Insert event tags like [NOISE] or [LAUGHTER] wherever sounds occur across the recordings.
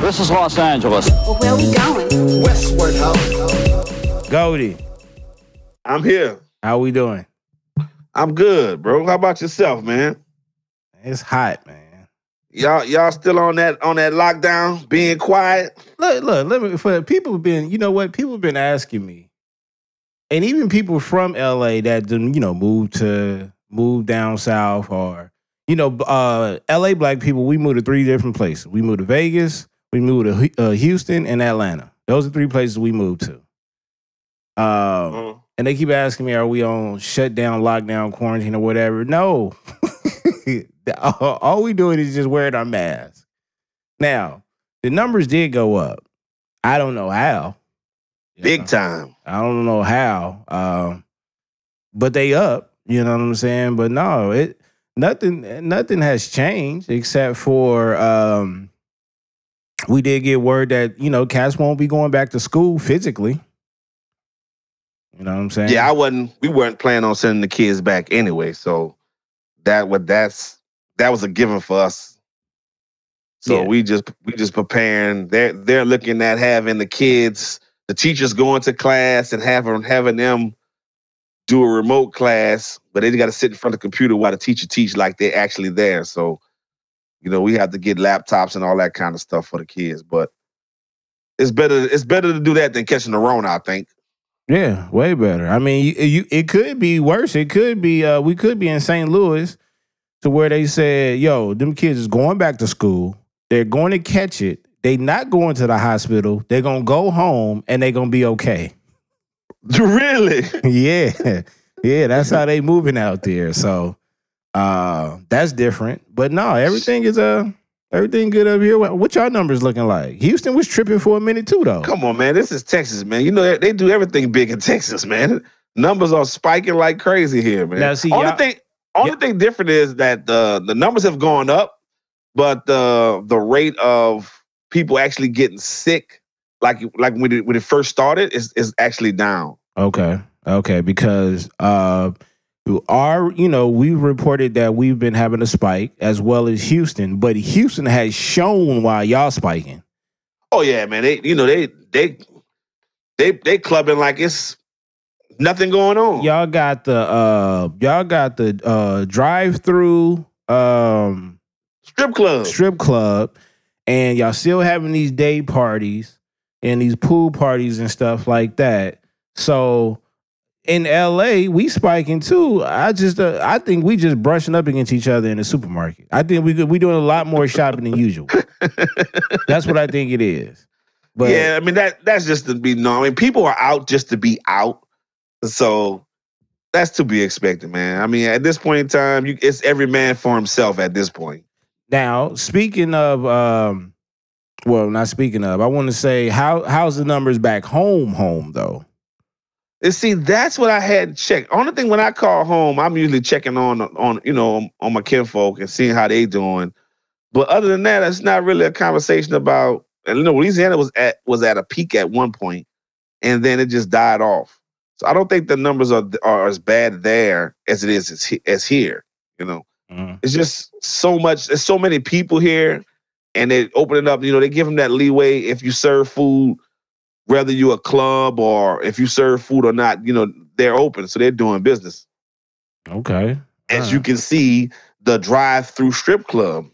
This is Los Angeles. Well, where are we going? Westward Ho. Goldie, I'm here. how we doing? I'm good, bro. How about yourself, man? It's hot, man. Y'all, y'all still on that on that lockdown, being quiet? Look, look, let me for people have been, you know what? People have been asking me. And even people from LA that done, you know, moved to move down south or you know, uh LA black people, we moved to three different places. We moved to Vegas, we moved to uh, Houston and Atlanta. Those are three places we moved to. Um Uh, and they keep asking me, are we on shutdown, lockdown, quarantine, or whatever? No. [LAUGHS] all all we doing is just wearing our mask. Now, the numbers did go up. I don't know how. big Yeah. time. I don't know how. Um, but they up, you know what I'm saying? But no, it nothing nothing has changed except for um we did get word that, you know, cats won't be going back to school physically. You know what I'm saying? Yeah, I wasn't. We weren't planning on sending the kids back anyway, so that what that's that was a given for us. So Yeah. we just we just preparing. They're they're looking at having the kids, the teachers going to class and having having them do a remote class, but they got to sit in front of the computer while the teacher teach like they're actually there. So, you know, we have to get laptops and all that kind of stuff for the kids. But it's better it's better to do that than catching the Rona, I think. Yeah, way better. I mean, you, you it could be worse. It could be uh we could be in St. Louis to where they said, "Yo, them kids is going back to school. They're going to catch it. They not going to the hospital. They're going to go home and they're going to be okay." [LAUGHS] really? [LAUGHS] yeah. Yeah, that's how they moving out there. So, uh that's different. But no, everything is uh everything good up here. What what y'all numbers looking like? Houston was tripping for a minute too though. Come on, man. This is Texas, man. You know they- they do everything big in Texas, man. Numbers are spiking like crazy here, man. Now, see, only thing, only Yeah. thing different is that the the numbers have gone up, but the the rate of people actually getting sick, like like when it, when it first started, is is actually down. Okay. Okay. Because uh our, you know, we've reported that we've been having a spike as well as Houston, but Houston has shown why y'all spiking. Oh yeah, man. They you know they they they they clubbing like it's nothing going on. Y'all got the uh y'all got the uh drive through um Strip club. strip club and y'all still having these day parties and these pool parties and stuff like that. So in LA, we spiking too. I just uh, I think we just brushing up against each other in the supermarket. I think we we doing a lot more shopping than usual. [LAUGHS] That's what I think it is. But yeah, I mean that that's just to be known. I mean, people are out just to be out, so that's to be expected, man. I mean, at this point in time, you, it's every man for himself. At this point, now speaking of um well, not speaking of, I want to say how how's the numbers back home home though? And see, that's what I had checked. Only thing when I call home, I'm usually checking on on you know on my kinfolk and seeing how they doing. But other than that, it's not really a conversation about. And you know, Louisiana was at was at a peak at one point, and then it just died off. So I don't think the numbers are are as bad there as it is as, as here. You know, Mhm. it's just so much. There's so many people here, and they open it up. You know, they give them that leeway if you serve food, whether you're a club or if you serve food or not. You know, they're open, so they're doing business. Okay. As Huh. you can see, the drive-through strip club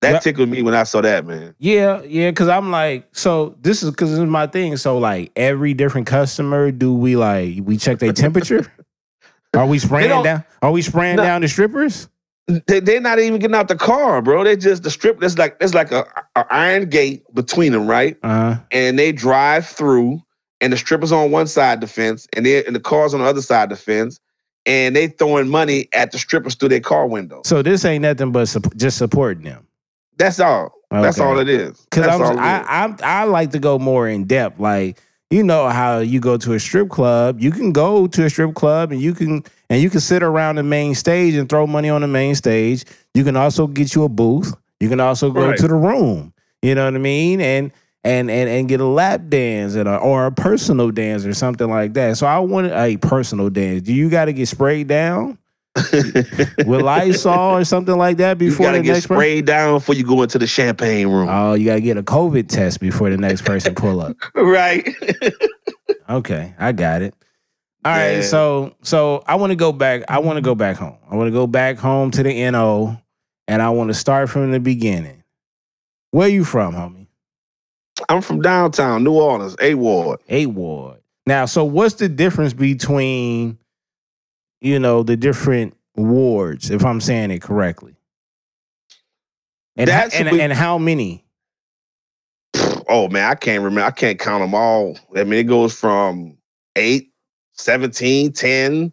that Yeah. tickled me when I saw that man. Yeah, yeah, because I'm like, so this is because this is my thing. So like every different customer, do we like we check their temperature? [LAUGHS] Are we spraying down? Are we spraying No. down the strippers? They they're not even getting out the car, bro. They just the strip. There's like there's like a, a iron gate between them, right? Uh, and they drive through, and the strippers on one side of the fence, and they and the cars on the other side of the fence, and they throwing money at the strippers through their car window. so this ain't nothing but sup- just supporting them. That's all. That's all it is. Because I, was- all it is. I, I I like to go more in depth. Like you know how you go to a strip club, you can go to a strip club and you can and you can sit around the main stage and throw money on the main stage. You can also get you a booth. You can also go Right. to the room. You know what I mean? And and and and get a lap dance and a, or a personal dance or something like that. So I wanted a personal dance. Do you got to get sprayed down with Lysol or something like that you before gotta the get next person? sprayed down before you go into the champagne room. Oh, you gotta get a COVID test before the next person pull up. [LAUGHS] right. Okay, I got it. All right, Yeah. so so I want to go back. I want to go back home. I want to go back home to the NO, and I want to start from the beginning. Where you from, homie? I'm from downtown New Orleans, Eight Ward. Eight Ward. Now, so what's the difference between, you know, the different wards, if I'm saying it correctly? And That's and, and how many? Oh man, I can't remember. I can't count them all. I mean, it goes from 8, 17, 10,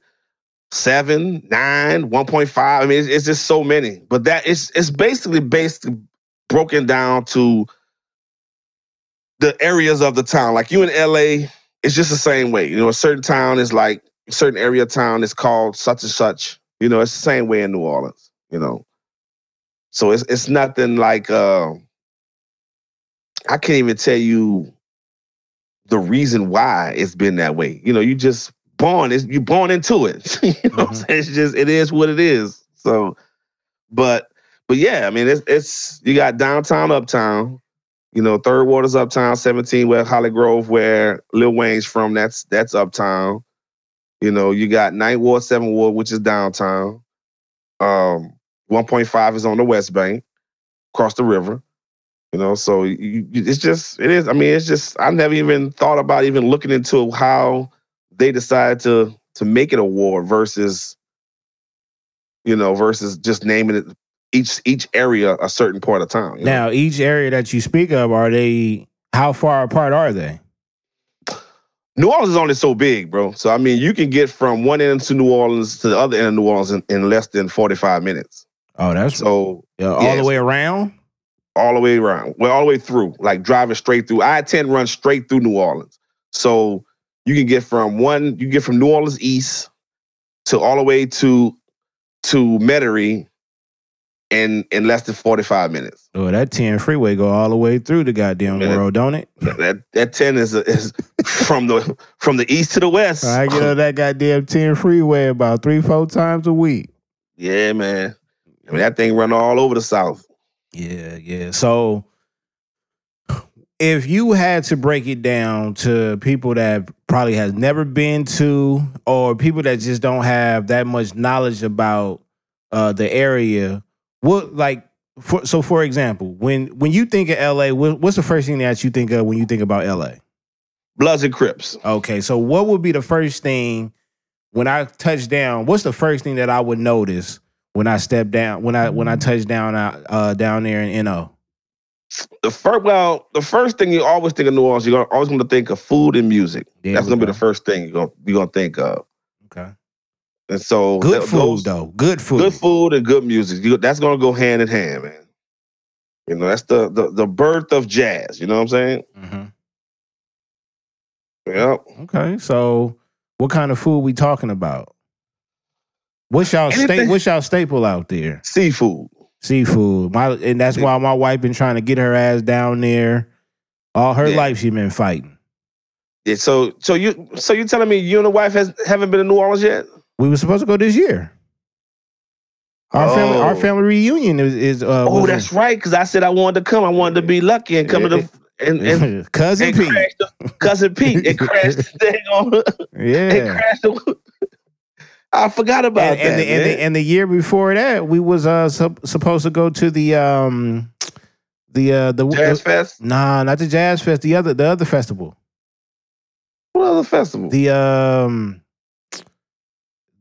7, 9, 1.5. I mean, it's, it's just so many. But that it's it's basically based broken down to the areas of the town. Like you in LA, it's just the same way. You know, a certain town is like certain area of town is called such and such. You know, it's the same way in New Orleans, you know. So it's it's nothing like uh I can't even tell you the reason why it's been that way. You know, you just born is you born into it. [LAUGHS] you know what I'm Mhm. saying? It's just it is what it is. So but but yeah, I mean it's it's you got downtown uptown, you know, third water's uptown, 17 where Hollygrove, where Lil Wayne's from, that's that's uptown. You know, you got Ninth Ward, Seventh Ward, which is downtown. Um, 1.5 is on the West Bank, across the river. You know, so you, you, it's just it is. I mean, it's just I never even thought about even looking into how they decided to to make it a war versus, you know, versus just naming it each each area a certain part of town. you know? Now, each area that you speak of, are they how far apart are they? New Orleans is only so big, bro. So I mean, you can get from one end to New Orleans to the other end of New Orleans in, in less than forty five minutes. Oh, that's So yeah, all yes. the way around. all the way around. Well, all the way through, like driving straight through. I 10 runs straight through New Orleans. So you can get from one, you get from New Orleans East to all the way to to Metairie in in less than 45 minutes. Oh, that 10 freeway go all the way through the goddamn Yeah. world, don't it? That that 10 is is from the from the east to the west. I get on that goddamn 10 freeway about three, four times a week. yeah, man. I mean that thing run all over the south. Yeah, yeah. So if you had to break it down to people that probably has never been to or people that just don't have that much knowledge about uh the area, what like for, so for example, when when you think of LA, what, what's the first thing that you think of when you think about LA? Bloods and Crips. Okay, so what would be the first thing when I touch down? What's the first thing that I would notice when I step down when I when I touch down out uh, down there in NO? The first well, the first thing you always think of New Orleans, you're always gonna think of food and music. There That's gonna be the first thing you're gonna you're gonna think of. And so good th- food those- though. Good food. Good food and good music. You, that's gonna go hand in hand, man. You know, that's the the, the birth of jazz. You know what I'm saying? Mhm. Yep. Okay, so what kind of food we talking about? What's y'all sta- What's y'all staple out there? Seafood. Seafood. My and that's why my wife been trying to get her ass down there. All her Yeah. life she been fighting. Yeah, so so you so you telling me you and the wife has haven't been to New Orleans yet? We were supposed to go this year. Our family, our Oh. family reunion is, is uh, Oh, that's right. Because I said I wanted to come. I wanted to be lucky and come to the and, and, in- [LAUGHS] cousin and Pete. the cousin Pete and [LAUGHS] crash the thing on [LAUGHS] and Yeah. crash the. I forgot about And, and, that. the, and, the, and the year before that, we was uh sup- supposed to go to the um the uh the Jazz Fest. Nah, not the Jazz Fest. The other the other festival. What other festival? The um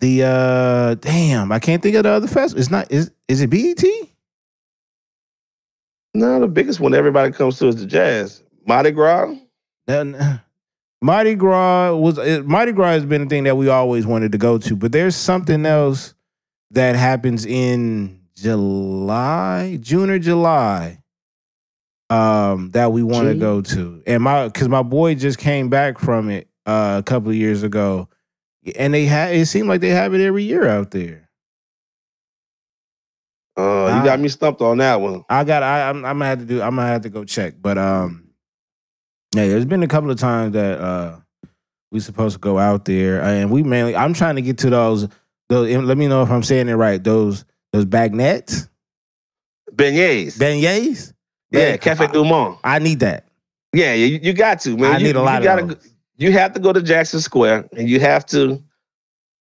the uh damn, I can't think of the other festival. It's not is is it BET? no, the biggest one everybody comes to is the jazz. Mardi Gras. Then [SIGHS] Mardi Gras was it, Mardi Gras has been a thing that we always wanted to go to, but there's something else that happens in July, June or July. um, that we want to go to, and my because my boy just came back from it uh, a couple of years ago, and they had it seemed like they have it every year out there. Uh, you got me stumped on that one. I got I I'm, I'm gonna have to do I'm gonna have to go check, but um, yeah, there's been a couple of times that uh we supposed to go out there, and we mainly I'm trying to get to those those. Let me know if I'm saying it right. Those those bagnets, Beignets. beignets. yeah, Cafe I, Du Monde. I need that. Yeah, you, you got to, man. I you, need a lot you of gotta, those. You have to go to Jackson Square, and you have to,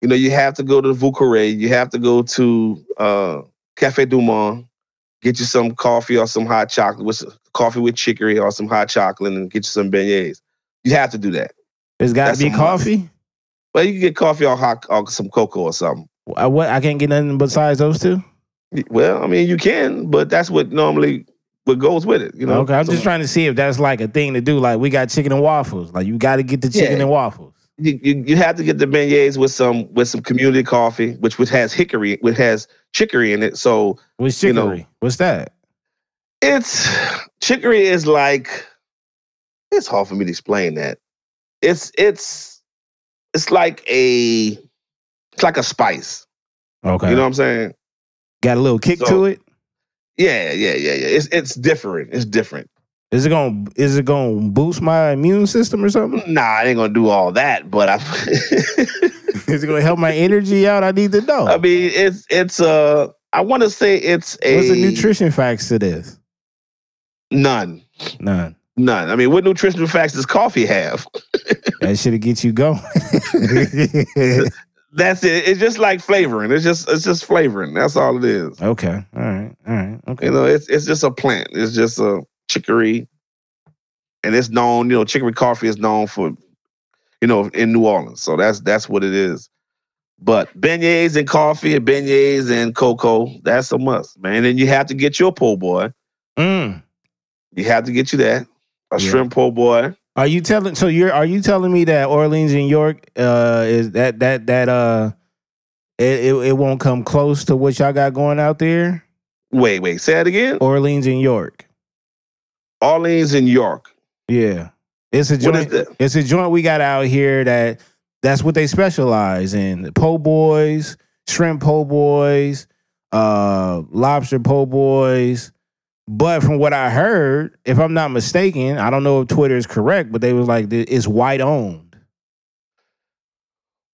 you know, you have to go to Vieux Carré. You have to go to uh, Cafe Du Monde, get you some coffee or some hot chocolate with coffee with chicory or some hot chocolate, and get you some beignets. You have to do that. It's got to be coffee. Well, you can get coffee or hot or some cocoa or something. I, what I can't get nothing besides those two. Well, I mean, you can, but that's what normally what goes with it. You know. okay, I'm So just trying to see if that's like a thing to do. Like we got chicken and waffles. Like you got to get the chicken Yeah. and waffles. You, you you have to get the beignets with some with some community coffee, which which has hickory, which has chicory in it. So What's You know- chicory? What's that? it's chicory is like it's hard for me to explain that. It's it's it's like a it's like a spice. Okay, You know what I'm saying? got a little kick So- to it. Yeah, yeah, yeah, yeah. It's it's different. It's different. Is it gonna is it gonna boost my immune system or something? Nah, I ain't gonna do all that, but I [LAUGHS] is it gonna help my energy out? I need to know. I mean it's it's uh I want to say it's a What's the nutrition facts to this? none. None. None. I mean, what nutritional facts does coffee have? [LAUGHS] That should get you going. [LAUGHS] That's it. It's just like flavoring. It's just it's just flavoring. That's all it is. okay. All right. All right. Okay. You know, it's it's just a plant. It's just a chicory, and it's known. You know, chicory coffee is known for, you know, in New Orleans. So that's that's what it is. But beignets and coffee and beignets and cocoa, that's a must, man. And you have to get your po' boy. Mm. You have to get you that a Yeah. shrimp po' boy. Are you telling? So you're are you telling me that Orleans and York uh is that that that uh it, it it won't come close to what y'all got going out there? Wait, wait, say it again. Orleans and York. Orleans and York. Yeah. It's a joint. that? It's a joint we got out here that that's what they specialize in. Po' boys, shrimp po' boys, uh, lobster po' boys. But from what I heard, if I'm not mistaken, I don't know if Twitter is correct, but they was like it's white owned.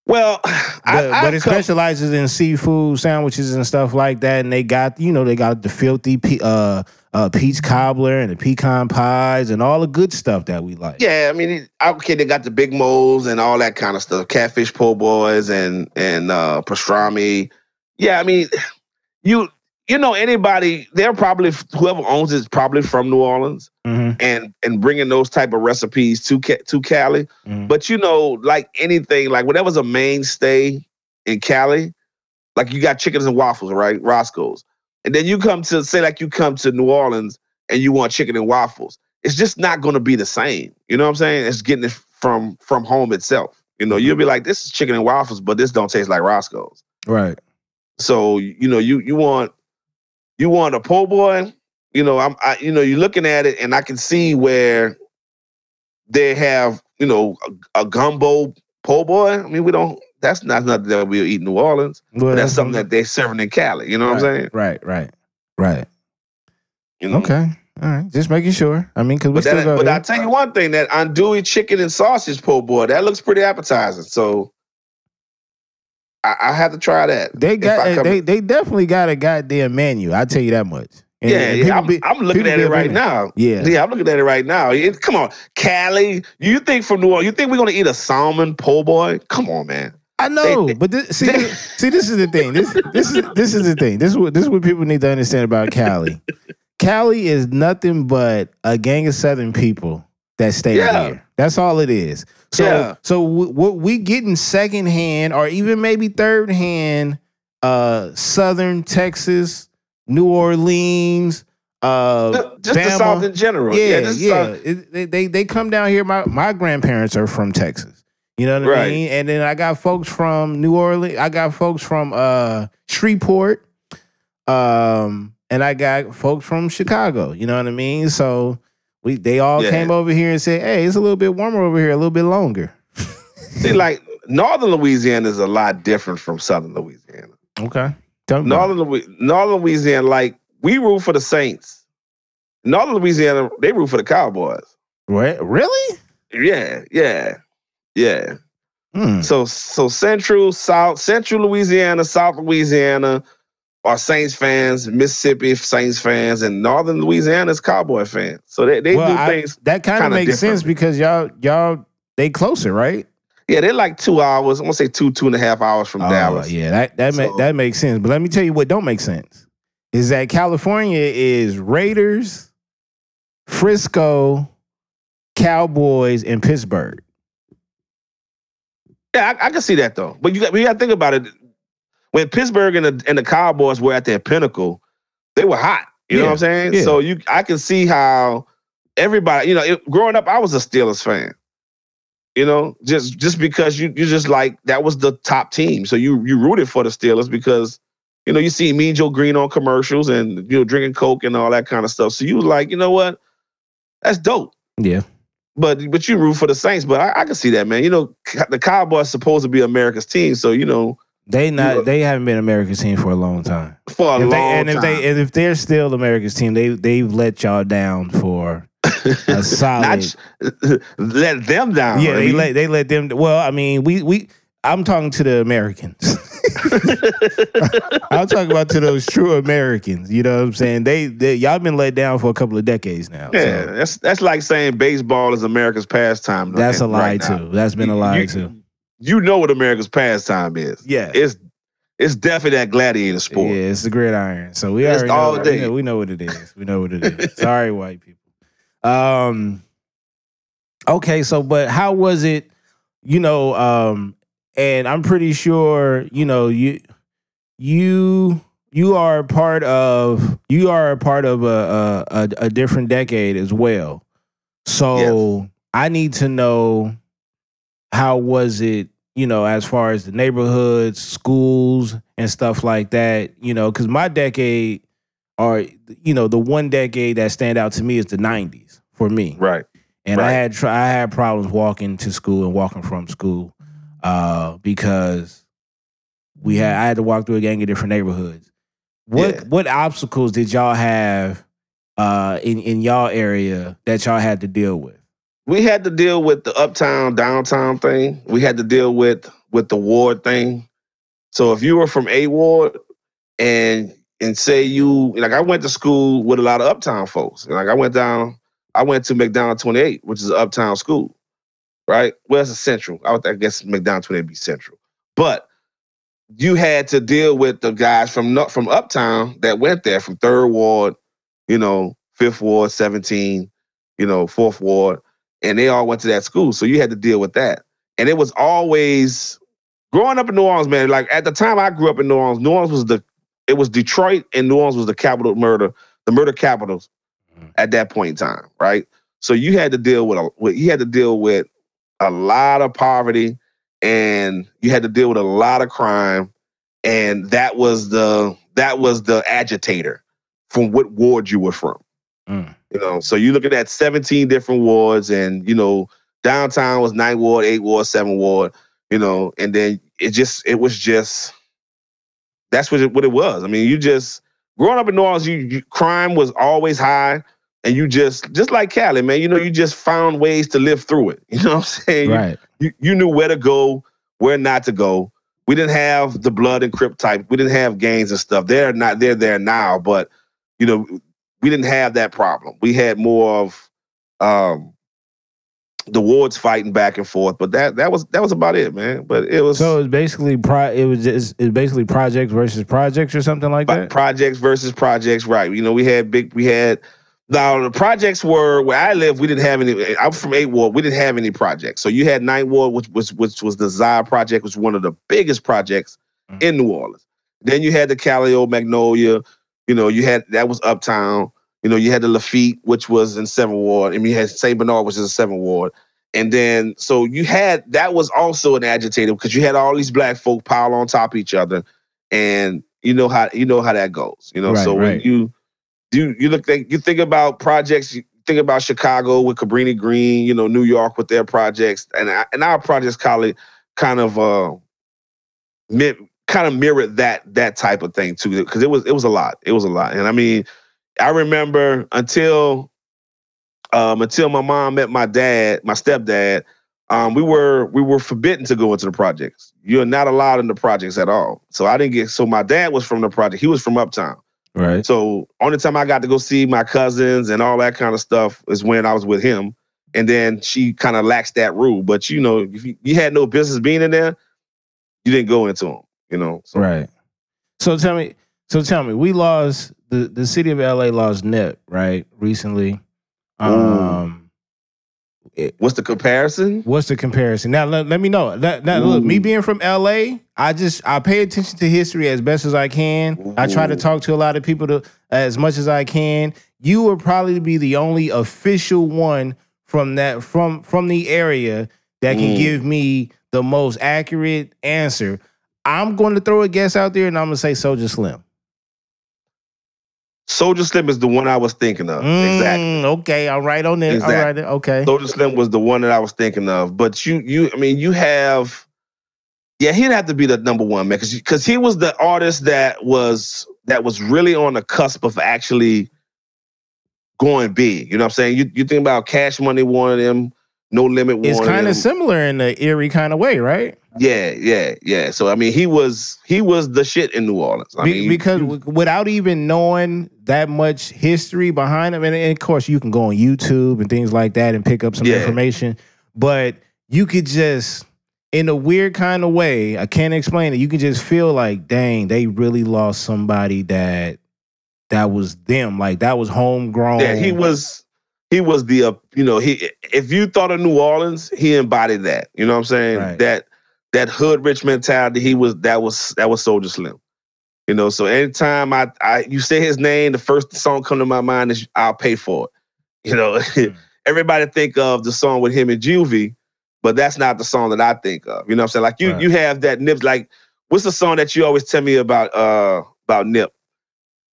Well, [SIGHS] But, I, but it come- specializes in seafood sandwiches and stuff like that. And they got, you know, they got the filthy uh, uh, peach cobbler and the pecan pies and all the good stuff that we like. Yeah, I mean, okay, they got the big moles and all that kind of stuff, catfish po' boys and and uh, pastrami. Yeah, I mean, [SIGHS] you you know anybody, they're probably whoever owns it is probably from New Orleans hmm and and bringing those type of recipes to to Cali. Mhm. But you know, like anything, like whatever's a mainstay in Cali, like you got chickens and waffles, right? Roscoe's. And then you come to say like you come to New Orleans and you want chicken and waffles. It's just not going to be the same. You know what I'm saying? It's getting it from from home itself. You know, you'll be like, this is chicken and waffles, but this don't taste like Roscoe's. Right. So you know, you you want you want a po' boy. You know, I'm I, you know you're looking at it, and I can see where they have you know a, a gumbo po' boy. I mean, we don't. That's not nothing that we'll eat in New Orleans. Well, But that's something mm-hmm. that they're serving in Cali. You know what I'm saying? Right, right, right. You know? Okay. All right. Just making sure. I mean, because we But, still that, go but. I'll tell you one thing: that andouille chicken and sausage po' boy that looks pretty appetizing. So I, I have to try that. They got eh, come- they they definitely got a goddamn menu. I tell you that much. And- yeah, and yeah. I'm, be- I'm looking at it right now. Yeah. Yeah, I'm looking at it right now. It- come on, Cali. You think from New Orleans? You think we're gonna eat a salmon po' boy? Come on, man. I know, they- but this, see, they- this, [LAUGHS] see, this is the thing. This this is this is the thing. This is what this is what people need to understand about Cali. [LAUGHS] Cali is nothing but a gang of Southern people that stay Yeah. here. That's all it is. So Yeah. so what we getting secondhand or even maybe third hand, uh, Southern Texas, New Orleans, uh, Just the South in general. Yeah, just the yeah. It- they, they they come down here. My my grandparents are from Texas. You know what I mean? And then I got folks from New Orleans. I got folks from uh Shreveport. Um, and I got folks from Chicago. You know what I mean? So we they all Yeah. came over here and said, "Hey, it's a little bit warmer over here, a little bit longer." [LAUGHS] See, like Northern Louisiana is a lot different from Southern Louisiana. Okay, Tell Northern Louis- Northern Louisiana, like we root for the Saints. Northern Louisiana, they root for the Cowboys. What? Really? Yeah, yeah, yeah. Hmm. So so Central, South, Central Louisiana, South Louisiana are Saints fans, Mississippi Saints fans, and Northern Louisiana's Cowboy fans. So they, they Well, do I- things. that kind of makes sense because y'all y'all they closer, right? Yeah, they're like two hours. I'm gonna say two, two and a half hours from Oh, Dallas. yeah, that that ma- that makes sense. But let me tell you what don't make sense is that California is Raiders, Frisco, Cowboys, and Pittsburgh. Yeah, I, I can see that though. But you got, you got to think about it. When Pittsburgh and the and the Cowboys were at their pinnacle, they were hot. You know what I'm saying? yeah. So you, I can see how everybody. You know, it, growing up, I was a Steelers fan. You know, just just because you you just like that was the top team, so you you rooted for the Steelers because you know you see Mean Joe Greene on commercials and you know drinking Coke and all that kind of stuff. So you was like, you know what, that's dope. Yeah. But but you root for the Saints. But I, I can see that, man. You know, the Cowboys supposed to be America's team, so you know They not You- they haven't been America's team for a long time. for a If long they, and time. if they and if they're still America's team, they they've let y'all down for a [LAUGHS] solid. Not [LAUGHS] let them down. yeah, I they let they let them. Well, I mean, we we. I'm talking to the Americans. [LAUGHS] I'm talking about to those true Americans. You know what I'm saying? They, they y'all been let down for a couple of decades now. so yeah, that's that's like saying baseball is America's pastime. that's uh, a lie right too. That's been a lie You- too. You know what America's pastime is. Yeah. It's it's definitely that gladiator sport. Yeah, it's the gridiron. So we It's already all know, day. We know, we know what it is. We know what it is. Sorry, [LAUGHS] white people. Um. Okay, so but how was it? You know, um, and I'm pretty sure you know you you you are a part of you are a part of a a, a, a different decade as well. So I need to know how was it you know as far as the neighborhoods schools and stuff like that you know because my decade or you know the one decade that stand out to me is the 90s for me Right. and I had I had problems walking to school and walking from school uh, because we had I had to walk through a gang of different neighborhoods. What Yeah. what obstacles did y'all have uh, in in y'all area that y'all had to deal with? We had to deal with the uptown downtown thing. We had to deal with with the ward thing. So if you were from A ward and and say you like I went to school with a lot of uptown folks. Like I went down, I went to McDonogh 28, which is an uptown school, right? Well, it's a central. I, would, I guess McDonogh 28 would be central. But you had to deal with the guys from from uptown that went there from third ward, you know, fifth ward, 17, you know, fourth ward, and they all went to that school. So you had to deal with that. And it was always growing up in New Orleans, man. Like at the time I grew up in New Orleans, New Orleans was the it was Detroit and New Orleans was the capital murder, the murder capitals Mhm. at that point in time, right? So you had to deal with a with, you had to deal with a lot of poverty and you had to deal with a lot of crime and that was the that was the agitator from what ward you were from Mm. You know so you're looking at 17 different wards and you know downtown was 9 ward 8 ward 7 ward you know and then it just it was just that's what it, what it was i mean you just growing up in new orleans you, you crime was always high and you just just like cali man you know you just found ways to live through it [LAUGHS] you know what i'm saying You- Right. you, you knew where to go, where not to go. We didn't have the blood and crip type. We didn't have gangs and stuff. They're not they're there now, but you know, we didn't have that problem. We had more of um the wards fighting back and forth, but that that was that was about it, man. But it was So it's basically pro. It was just it's basically projects versus projects or something like that. projects versus projects, right? You know, we had big we had now the projects were where I live. We didn't have any. I'm from Eight Ward. We didn't have any projects. So you had Ninth Ward, which was which was the Desire project, which was one of the biggest projects Mhm. in New Orleans. Then you had the Calliope Magnolia. You know, you had that was uptown. You know, you had the Lafitte, which was in Seven Ward, and you had Saint Bernard, which is in Seven Ward. And then, so you had that was also an agitator because you had all these black folk pile on top of each other, and you know how you know how that goes. You know, Right, so when you you you look like you think about projects. You think about Chicago with Cabrini Green. You know, New York with their projects, and I- and our projects kind kind of uh, mi- kind of mirrored that that type of thing too. Because it was it was a lot. It was a lot, and I mean, I remember until um, until my mom met my dad, my stepdad. Um, we were we were forbidden to go into the projects. You're not allowed in the projects at all. So I didn't get. So my dad was from the project. He was from Uptown. Right. So only time I got to go see my cousins and all that kind of stuff is when I was with him. And then she kind of laxed that rule. But you know, if you, you had no business being in there, you didn't go into them. You know. So, Right. So tell me, so tell me, we lost the the city of LA lost Nip right recently. Um, What's the comparison? what's the comparison? Now let, let me know. That, that look, me being from LA, I just I pay attention to history as best as I can. I try to talk to a lot of people to as much as I can. You will probably be the only official one from that from from the area that can Mm. give me the most accurate answer. I'm going to throw a guess out there, and I'm going to say Soulja Slim. Soulja Slim is the one I was thinking of. Exactly. Mm, Okay, all right on there. All Exactly. right, okay. Soulja Slim was the one that I was thinking of. But you, you, I mean, you have, yeah, he'd have to be the number one man because because he was the artist that was that was really on the cusp of actually going big. You know what I'm saying? You you think about Cash Money wanted him, No Limit It's kind of similar in the eerie kind of way, right? Yeah, yeah, yeah. So I mean, he was he was the shit in New Orleans. I Be- mean, because without even knowing that much history behind him, and, and of course you can go on YouTube and things like that and pick up some Yeah. information, but you could just, in a weird kind of way, I can't explain it. You could just feel like, dang, they really lost somebody that that was them, like that was homegrown. Yeah, he was he was the uh, you know he if you thought of New Orleans, he embodied that. You know what I'm saying? Right. That that hood rich mentality. He was that was that was Soulja Slim. You know, so anytime I I you say his name, the first song come to my mind is I'll pay for it. [LAUGHS] You know, [LAUGHS] everybody think of the song with him and Juvie, but that's not the song that I think of. You know what I'm saying? Like you Right. you have that Nip like what's the song that you always tell me about uh about Nip?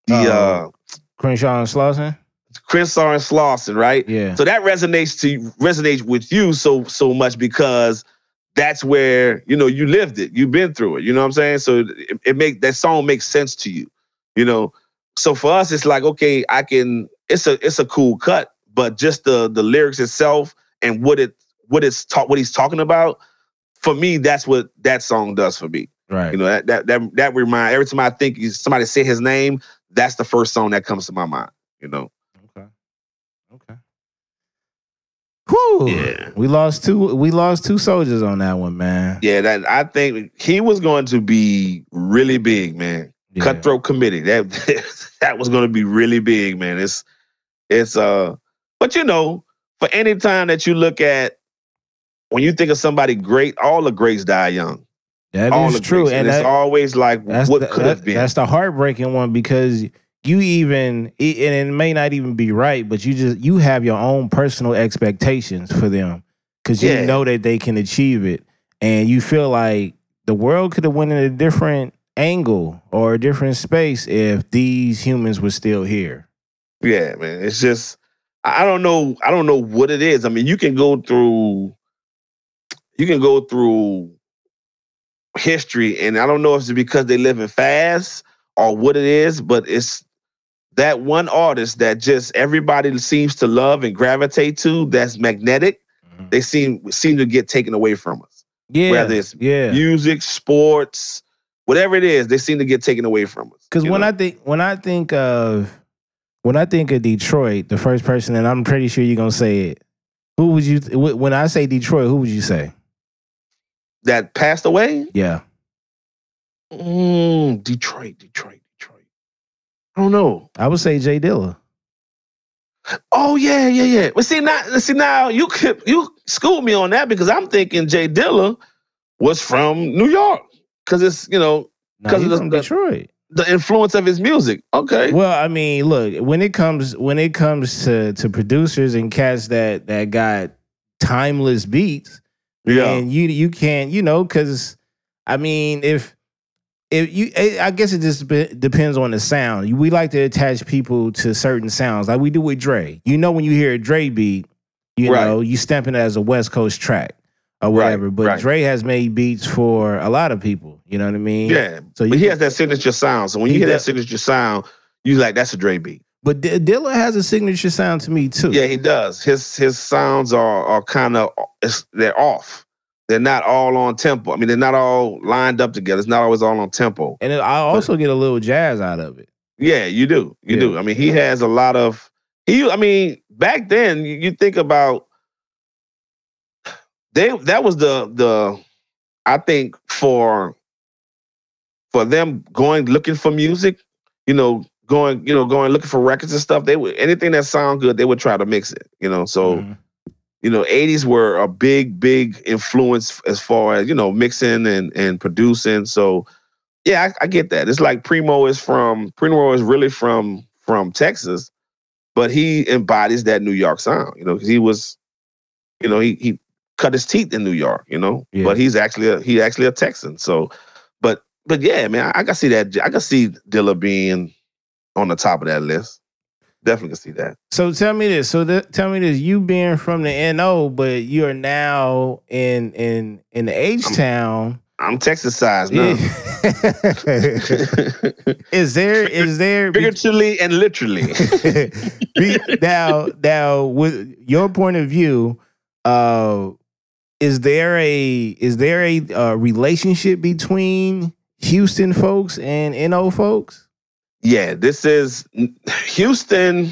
The Uh, uh Crenshaw and Slauson. Chris and Slauson, right? Yeah, So that resonates to resonates with you so so much because that's where you know you lived it, you've been through it. You know what I'm saying? So it, it make that song makes sense to you. You know, so for us, it's like okay, I can. It's a it's a cool cut, but just the the lyrics itself and what it what it's talk what he's talking about. For me, that's what that song does for me. right. You know that that that that remind every time I think somebody say his name, that's the first song that comes to my mind. You know. Okay. Okay. Whew. Yeah. We lost two. We lost two soldiers on that one, man. Yeah, that I think he was going to be really big, man. Yeah. Cutthroat Committee. That [LAUGHS] that was going to be really big, man. It's it's uh, but you know, for any time that you look at when you think of somebody great, all the greats die young. That all is true, greats. and it's that, always like what could have been. That's the heartbreaking one because you even it- and it may not even be right, but you just you have your own personal expectations for them because you Yeah. know that they can achieve it, and you feel like the world could have went in a different angle or a different space if these humans were still here. Yeah, man. It's just I I don't know. I don't know what it is. I mean, you can go through you can go through history, and I don't know if it's because they live in fast or what it is, but it's that one artist that just everybody seems to love and gravitate to. That's magnetic. They seem seem to get taken away from us. Yeah, Whether it's yeah. Music, sports, whatever it is, they seem to get taken away from us. Because when know? I think when I think of when I think of Detroit, the first person, and I'm pretty sure you're gonna say it. Who would you? When I say Detroit, who would you say? that passed away, Yeah, Mm, Detroit, Detroit, Detroit. I don't know. I would say J Dilla. Oh yeah, yeah, yeah. But see now, see now you could you schooled me on that because I'm thinking J Dilla was from New York because it's you know because he's of the- Detroit. the influence of his music. Okay, Well, I mean, look when it comes when it comes to to producers and cats that that got timeless beats, yeah, and you you can't you know because I mean if if you, eh, I guess it just be- depends on the sound. We like to attach people to certain sounds, like we do with Dre. You know, when you hear a Dre beat, you Right. know, you stamp it as a West Coast track or Right, whatever. But right. Dre has made beats for a lot of people. You know what I mean? Yeah, So you but he has that signature sound. So when you He hear that signature sound, you like that's a Dre beat. But D- Dilla has a signature sound to me too. Yeah, he does. His his sounds are are kind of they're off. They're not all on tempo. I mean, they're not all lined up together. It's not always all on tempo. And I also get a little jazz out of it. Yeah, you do. You Yeah. do. I mean, he has a lot of he. I mean, back then, you, you think about they. That was the the. I think for for them going looking for music, you know, going you know going looking for records and stuff. They would anything that sound good, they would try to mix it. You know, so Mhm. You know, 80s were a big, big influence as far as, you know, mixing and, and producing. So yeah, I, I get that. It's like Primo is from Primo is really from from Texas, but he embodies that New York sound, you know, because he was, you know, he he cut his teeth in New York, you know. Yeah. But he's actually a he actually a Texan. So but but yeah, man, I, I can see that I can see Dilla being on the top of that list. Definitely can see that. So tell me this. So th- tell me this. You being from the NO, but you are now in in in the H town. I'm Texas size now. [LAUGHS] is there is there Figuratively and literally. [LAUGHS] Be- now now with your point of view, uh, is there a is there a uh, relationship between Houston folks and NO folks? Yeah, this is Houston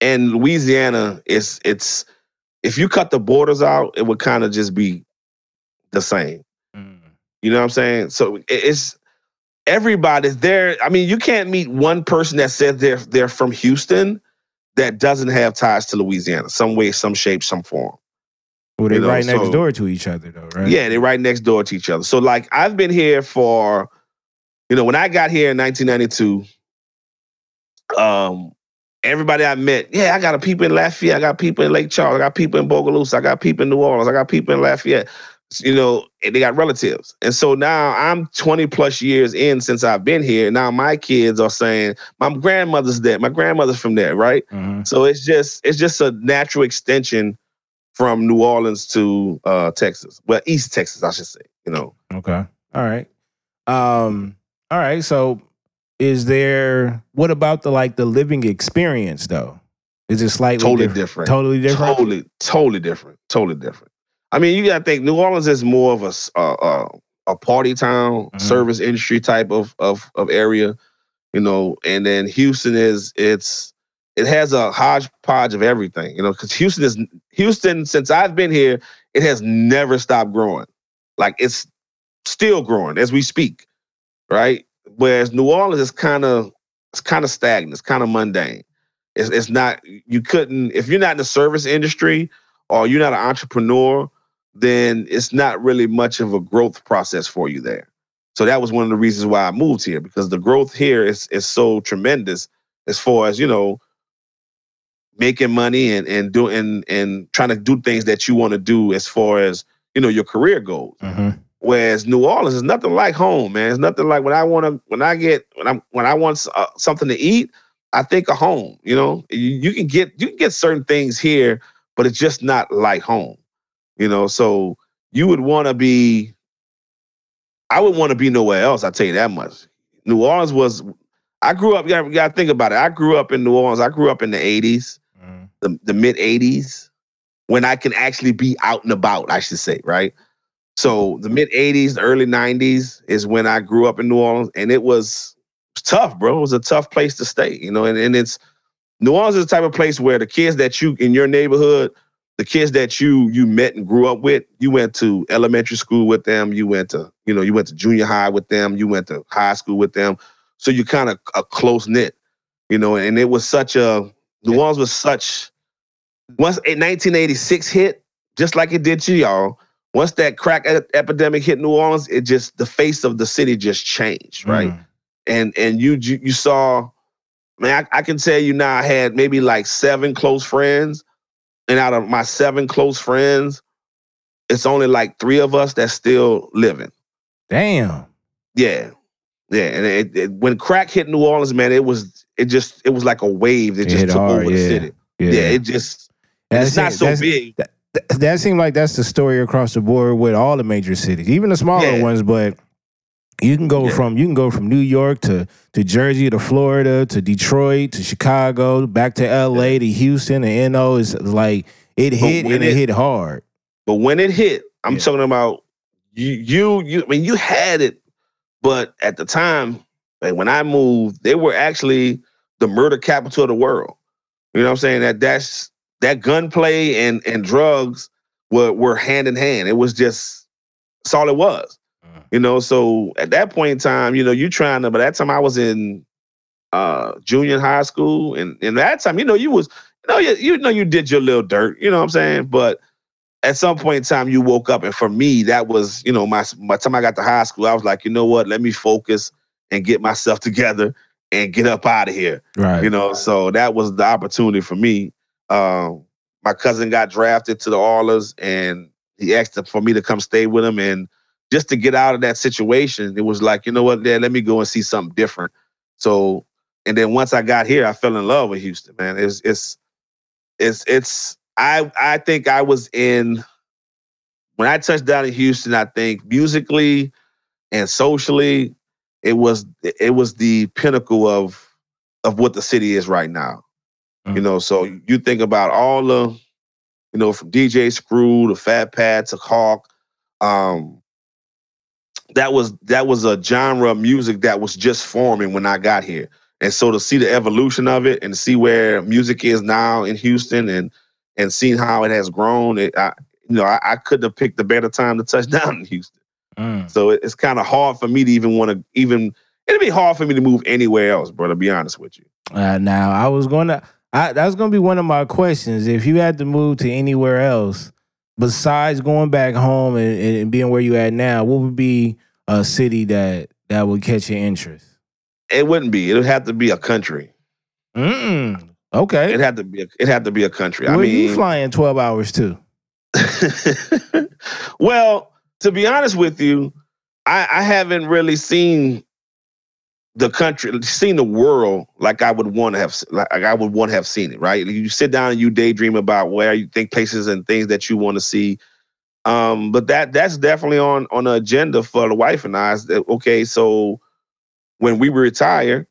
and Louisiana. Is it's if you cut the borders out, it would kind of just be the same. Mm. You know what I'm saying? So it's everybody's there. I mean, you can't meet one person that said they're they're from Houston that doesn't have ties to Louisiana, some way, some shape, some form. Well, they You know, right next so- door to each other, though, right? Yeah, they're right next door to each other. So like I've been here for, you know, when I got here in 1992, um, everybody I met, yeah, I got a people in Lafayette, I got people in Lake Charles, I got people in Bogalusa, I got people in New Orleans, I got people in Lafayette. You know, they got relatives. And so now I'm 20 plus years in since I've been here. Now my kids are saying, my grandmother's there, my grandmother's from there, right? Mhm. So it's just it's just a natural extension from New Orleans to uh Texas. Well, East Texas, I should say. You know. Okay. All right. Um. All right. So, is there? What about the like the living experience though? Is it slightly Totally different? different. Totally different. Totally, totally different. Totally different. I mean, you got to think New Orleans is more of a uh, uh, a party town, Mhm. service industry type of of of area, you know. And then Houston is it's it has a hodgepodge of everything, you know. Because Houston is Houston since I've been here, it has never stopped growing. Like it's still growing as we speak, right? Whereas New Orleans is kind of it's kind of stagnant, it's kind of mundane. It's, it's not you couldn't if you're not in the service industry or you're not an entrepreneur, then it's not really much of a growth process for you there. So that was one of the reasons why I moved here because the growth here is is so tremendous as far as you know making money and and doing and, and trying to do things that you want to do as far as you know your career goals. Mhm. Whereas New Orleans is nothing like home, man. It's nothing like when I want to, when I get, when I'm, when I want uh, something to eat, I think of home. You know, you, you can get, you can get certain things here, but it's just not like home. You know, so you would want to be. I would want to be nowhere else. I tell you that much. New Orleans was. I grew up. You got, to think about it. I grew up in New Orleans. I grew up in the '80s, Mhm. the, the mid '80s, when I can actually be out and about. I should say, right. So the mid '80s, the early '90s is when I grew up in New Orleans, and it was tough, bro. It was a tough place to stay, you know. And, and it's New Orleans is the type of place where the kids that you in your neighborhood, the kids that you you met and grew up with, you went to elementary school with them, you went to you know you went to junior high with them, you went to high school with them. So you kind of a close knit, you know. And it was such a New Orleans was such once a 1986 hit, just like it did to y'all once that crack e- epidemic hit New Orleans, it just the face of the city just changed, right? Mhm. And and you you, you saw, man, I, I can tell you now, I had maybe like seven close friends, and out of my seven close friends, it's only like three of us that's still living. Damn. Yeah, Yeah, and it, it, when crack hit New Orleans, man, it was it just it was like a wave that It just took over the yeah. city. Yeah, Yeah, it just That's it's not so big. That, that seemed like that's the story across the board with all the major cities, even the smaller Yeah. ones. But you can go Yeah. from you can go from New York to to Jersey to Florida to Detroit to Chicago back to L.A. to Houston and NO is like it hit and it, it- hit hard. But when it hit, I'm Yeah. talking about you, you, you. I mean, you had it, but at the time, like when I moved, they were actually the murder capital of the world. You know what I'm saying? That that's that gunplay and and drugs were were hand in hand. It was just that's all it was. Mm. You know, so at that point in time, you know, you trying to. But that time I was in uh junior high school, and and that time, you know, you was you know you, you know you did your little dirt. You know what I'm saying? But at some point in time you woke up and for me that was you know my by time i got to high school i was like you know what let me focus and get myself [LAUGHS] together and get up out of here Right. you know so that was the opportunity for me um my cousin got drafted to the Oilers and he asked for me to come stay with him and just to get out of that situation it was like you know what Dad, let me go and see something different so and then once i got here i fell in love with houston man it's it's it's it's I I think I was in when I touched down in Houston. I think musically and socially, it was it was the pinnacle of of what the city is right now. You Mm. know, so you think about all the, you know, from DJ Screw to Fat Pat to Hawk, um, that was that was a genre of music that was just forming when I got here. And so to see the evolution of it and to see where music is now in Houston and and seeing how it has grown, it, I, you know, I, I couldn't have picked a better time to touch [LAUGHS] down in Houston. Mm. So it, it's kind of hard for me to even want to even. It'd be hard for me to move anywhere else, bro. To be honest with you. Uh, now I was gonna. I, that was gonna be one of my questions. If you had to move to anywhere else besides going back home and, and being where you at now, what would be a city that that would catch your interest? It wouldn't be. It would have to be a country. Mm. Okay. It had to be. A, it had to be a country. Where I mean, you flying twelve hours too? [LAUGHS] well, to be honest with you, I, I haven't really seen the country, seen the world like I would want to have, like I would want to have seen it. Right? You sit down and you daydream about where you think places and things that you want to see. Um, but that that's definitely on on the agenda for the wife and I. Is that, okay, so when we retire,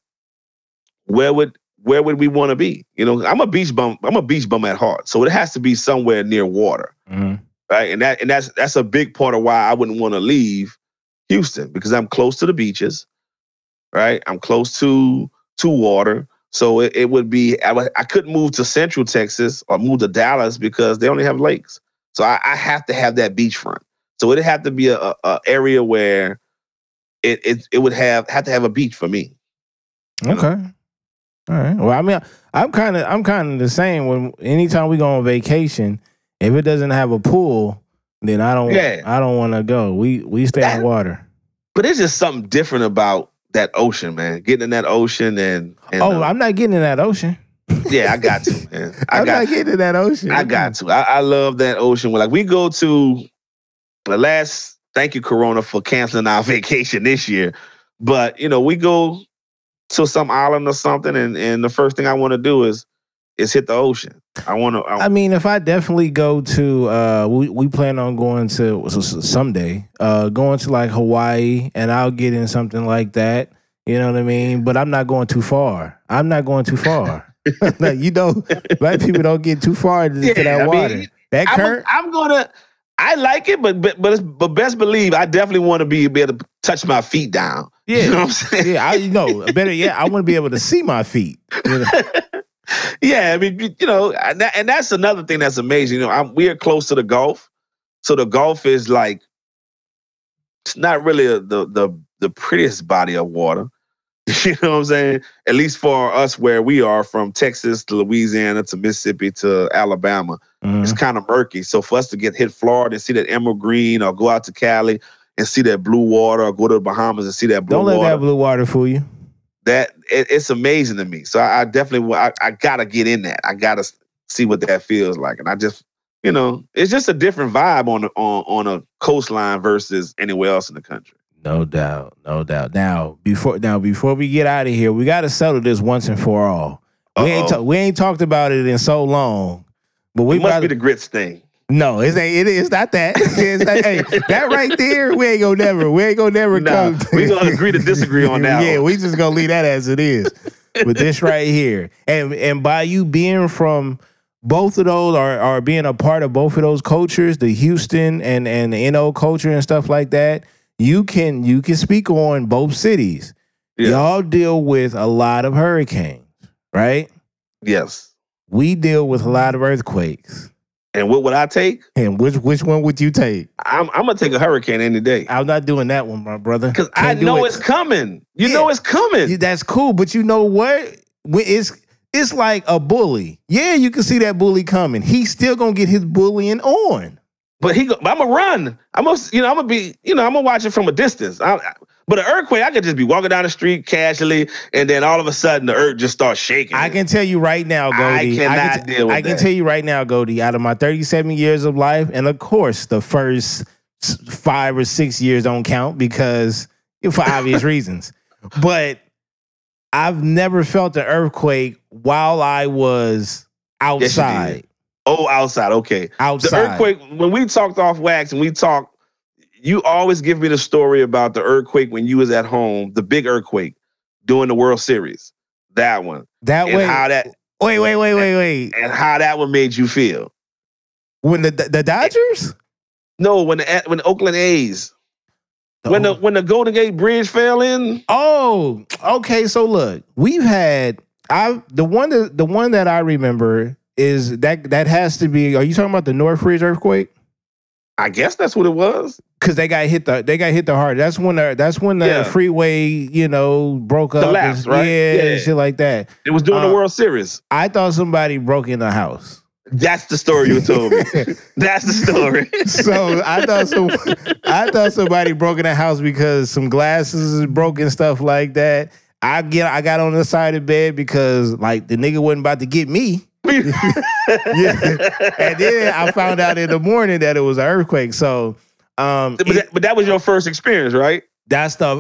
where would where would we want to be? You know, I'm a beach bum. I'm a beach bum at heart, so it has to be somewhere near water Mhm. right? And that and that's that's a big part of why I wouldn't want to leave Houston because I'm close to the beaches, right? I'm close to to water, so it, it would be I, couldn't move to Central Texas or move to Dallas because they only have lakes. So I, I have to have that beachfront. So it'd have to be a, a, a area where it, it it would have have to have a beach for me. Okay. All right. Well, I mean, I'm kind of I'm kind of the same. When anytime we go on vacation, if it doesn't have a pool, then I don't Yeah. I don't want to go. We we stay That- in water. But it's just something different about that ocean, man. Getting in that ocean and, and oh, uh, I'm not getting in that ocean. yeah, I got to, man. [LAUGHS] I I'm got not getting in that ocean. I got to. I, I love that ocean. We're like we go to the last. Thank you, Corona, for canceling our [LAUGHS] vacation this year. But you know, we go to some island or something, and and the first thing I want to do is is hit the ocean. I want to. I mean, if I definitely go to, uh, we we plan on going to someday, uh, going to like Hawaii, and I'll get in something like that. You know what I mean? But I'm not going too far. I'm not going too far. [LAUGHS] [LAUGHS] like you know, black people don't get too far into Yeah, that I mean, water. that I'm. I'm gonna. I like it, but but but, it's- but best believe I definitely want to be, be able to touch my feet down. [LAUGHS] Yeah. You know what I'm saying? yeah, I you know better yet, I want to be able to see my feet. You know? Yeah, I mean, you- know, and, that, and that's another thing that's amazing. You know, I'm, we are close to the Gulf, so the Gulf is like it's not really a, the the the prettiest body of water. [LAUGHS] You know what I'm saying? At least for us, where we are from Texas to Louisiana to Mississippi to Alabama, Mhm. it's kind of murky. So for us to get hit Florida and see that emerald green, or go out to Cali and see that blue water, or go to the Bahamas and see that blue Don't let water, that blue water fool you. That it, it's amazing to me. So I, I definitely I, I gotta get in that. I gotta see what that feels like, and I just you know it's just a different vibe on the, on on a coastline versus anywhere else in the country. No doubt, no doubt. Now, before now, before we get out of here, we got to settle this once and for all. We ain't Uh-oh. ta- we ain't talked about it in so long, but we It must about be the grits thing. No, it ain't. It is not that. [LAUGHS] It's not- hey, that right there, we ain't gonna never. We ain't gonna never Nah, come. we gonna agree to disagree on [LAUGHS] that yeah, one. we just gonna leave that as it is. With this right here, and and by you being from both of those, or or being a part of both of those cultures, the Houston and and the NO culture and stuff like that, you can you can speak on both cities. Yeah. Y'all deal with a lot of hurricanes, right? Yes. We deal with a lot of earthquakes. And what would I take? And which which one would you take? I'm, I'm gonna take a hurricane any day I'm not doing that one, my brother. because I know it. it's coming. You Yeah. know it's coming. Yeah, That's cool, but you know what? When It's it's like a bully. Yeah, you can see that bully coming. He's still gonna get his bullying on. But he, go, I'm gonna run. I'm gonna, you know, I'm gonna be, you know, I'm gonna watch it from a distance. I, I- but an earthquake, I could just be walking down the street casually, and then all of a sudden the earth just starts shaking. I can tell you right now, I Goldie. cannot can, deal with I can that. tell you right now, Goldie. Out of my 37 years of life, and of course, the first five or six years don't count because for obvious [LAUGHS] reasons. But I've never felt an earthquake while I was Yes, outside. Oh, outside, okay. The earthquake. When we talked off wax and we talked, you always give me the story about the earthquake when you was at home, the big earthquake during the World Series. That one, That and way. how that Wait, wait, wait, wait, wait. [LAUGHS] and how that one made you feel. When the the Dodgers? No, when the when the Oakland A's, when the when the Golden Gate Bridge fell in. Oh, okay. So look, we've had I the one that the one that I remember is that that has to be. Are you talking about the Northridge earthquake? I guess that's what it was. Because they got hit the they got hit the hard. That's when the that's when the Yeah. freeway you know broke up. Collapsed, and, right? Yeah, Yeah. and shit like that. It was during Uh, the World Series. I thought somebody broke in the house. That's the story you told me. [LAUGHS] That's the story. so I thought some I thought somebody broke in the house because some glasses is broken, stuff like that. I get I got on the side of the bed because like the nigga wasn't about to get me. [LAUGHS] Yeah. And then I found out in the morning that it was an earthquake. So um but, it- that, but that was your first experience, right? that's the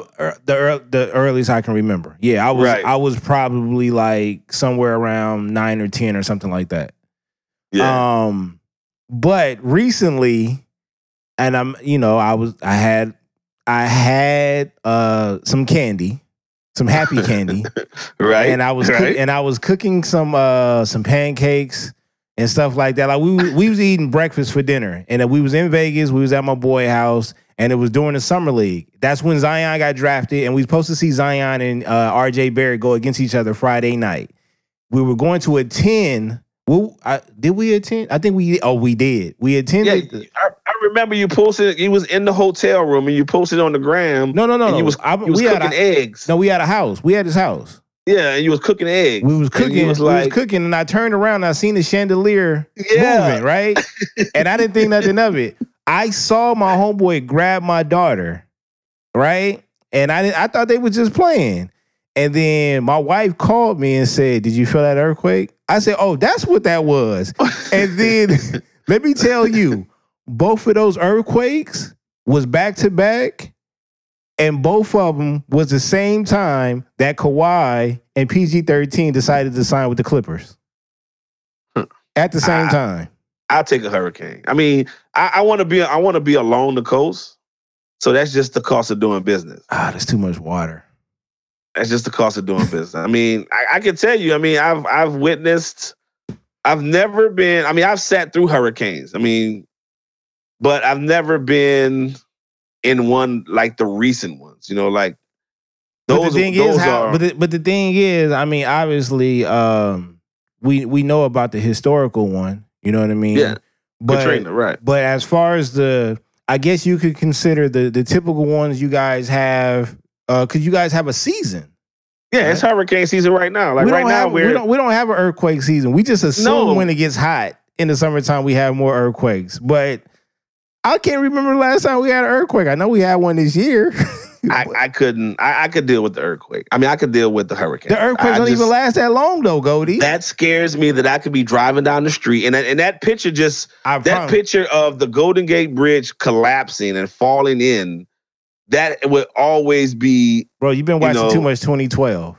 the the earliest I can remember. Yeah, I was Right. I was probably like somewhere around 9 or 10 or something like that. Yeah. Um, but recently, and I'm, you know, I was, I had, I had uh some candy, some happy candy, [LAUGHS] right. and I was, cook- right. and I was cooking some uh some pancakes and stuff like that. Like we was- we was eating breakfast for dinner, and we was in Vegas. We was at my boy house. And it was during the summer league. That's when Zion got drafted, and we supposed to see Zion and uh, R.J. Barrett go against each other Friday night. We were going to attend. I, did we attend? I think we. Oh, we did. We yeah, attended. I remember you posted. You was in the hotel room and you posted on the gram. no, no, no, no. you was I, you was we had a, eggs. no. We had a house. We had his house. Yeah, and you was cooking eggs. We was cooking. was we was cooking, and I turned around. and I seen the chandelier Yeah. moving, right? [LAUGHS] and I didn't think nothing of it. I saw my homeboy grab my daughter, right? And I didn't, I thought they were just playing. And then my wife called me and said, "Did you feel that earthquake?" I said, "Oh, that's what that was." [LAUGHS] and then [LAUGHS] let me tell you, both of those earthquakes was back to back, and both of them was the same time that Kawhi and PG thirteen decided to sign with the Clippers at the same Ah. time. I'll take a hurricane. I mean, I, I want to be. I want to be along the coast. So that's just the cost of doing business. Ah, there's too much water. That's just the cost of doing business. I mean, I, I can tell you. I mean, I've I've witnessed. I've never been. I mean, I've sat through hurricanes. I mean, but I've never been in one like the recent ones. You know, like But those. the thing those is, how, are, but the, but the thing is, I mean, obviously, um, we we know about the historical one. You know what I mean? Yeah. But Katrina, right? but as far as the, I guess you could consider the the typical ones you guys have, because you guys have a season. Yeah, it's hurricane season right now. Like right now, have we're we don't we don't have an earthquake season. We just assume No. when it gets hot in the summertime we have more earthquakes. But I can't remember the last time we had an earthquake. I know we had one this year. I, I couldn't. I, I could deal with the earthquake. I mean, I could deal with the hurricane. the earthquakes I don't just- even last that long though, Goldie. That scares me that I could be driving down the street and that, and that picture just that promise. picture of the Golden Gate Bridge collapsing and falling in that would always be. Bro, you've been You watching know- too much 2012.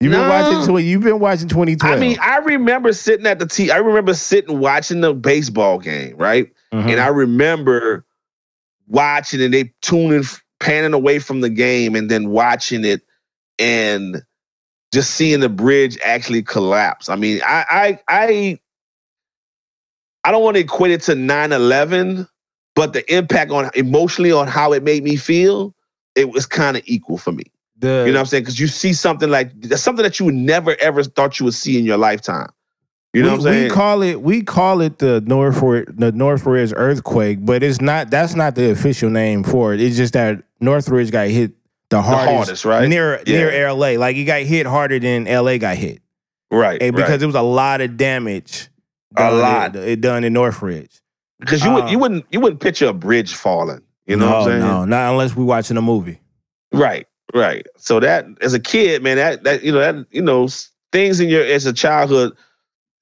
You've been No. watching tw- you've been watching 2012. I mean, I remember sitting at the T. I remember sitting watching the baseball game, right? Mhm. And I remember watching and they tuning, panning away from the game, and then watching it, and just seeing the bridge actually collapse. I mean, I, I, I, I don't want to equate it to 9-11, but the impact on emotionally on how it made me feel, it was kind of equal for me. The, You know what I'm saying? Because you see something like that's something that you never ever thought you would see in your lifetime. You know we, what I'm saying? We call it we call it the Northridge the Northridge earthquake, but it's not that's not the official name for it. It's just that Northridge got hit the hardest, hardest, right? near Yeah. near LA. Like it got hit harder than LA got hit. right. And because right. it was a lot of damage. A lot. It, it done in Northridge. because you would uh, you wouldn't you wouldn't picture a bridge falling. You know no, what I'm saying? No, not unless we're watching a movie. Right, right. So that as a kid, man, that that you know that you know things in your as a childhood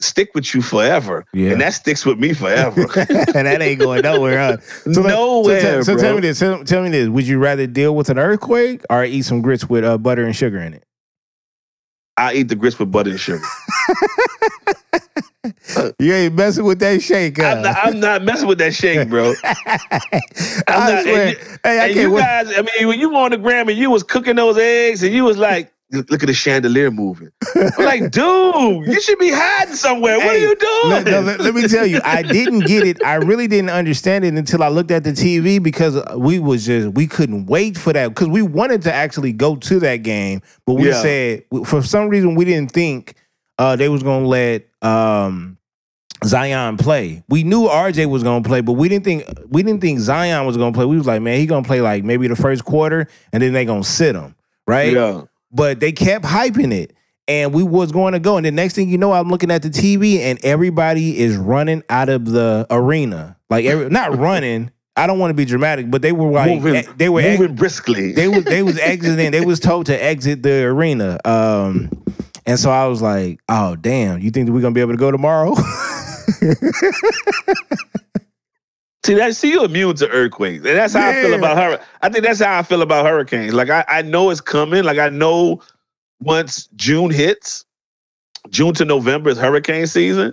stick with you forever, Yeah. and that sticks with me forever. [LAUGHS] and that ain't going nowhere. Huh? So let- Nowhere, So, tell- so tell me this. Tell, tell me this. Would you rather deal with an earthquake or eat some grits with uh, butter and sugar in it? I eat the grits with butter and sugar. [LAUGHS] [LAUGHS] You ain't messing with that shake. Huh? I'm, not, I'm not messing with that shake, bro. [LAUGHS] i'm not- swear. and you- hey, I and you wait. guys, I mean, when you were on the gram and you was cooking those eggs and you was like, look at the chandelier moving. I'm like, [LAUGHS] dude, you should be hiding somewhere. what are you doing? Let, no, let- let me tell you, I didn't get it. I really didn't understand it until I looked at the TV because we was just we couldn't wait for that because we wanted to actually go to that game, but we Yeah. said for some reason we didn't think uh, they was gonna let um, Zion play. We knew RJ was gonna play, but we didn't think we didn't think Zion was gonna play. We was like, man, he gonna play like maybe the first quarter, and then they gonna sit him, right? yeah. but they kept hyping it and we was going to go and the next thing you know i'm looking at the tv and everybody is running out of the arena like every, not [LAUGHS] running i don't want to be dramatic but they were like moving, eh, they were ex- moving briskly. they was they was exiting they was told to exit the arena um and so i was like oh damn you think that we're gonna be able to go tomorrow [LAUGHS] see that see you immune to earthquakes. And that's how I feel about her. I think that's how I feel about hurricanes. Like I, I know it's coming. Like I know once June hits, June to November is hurricane season.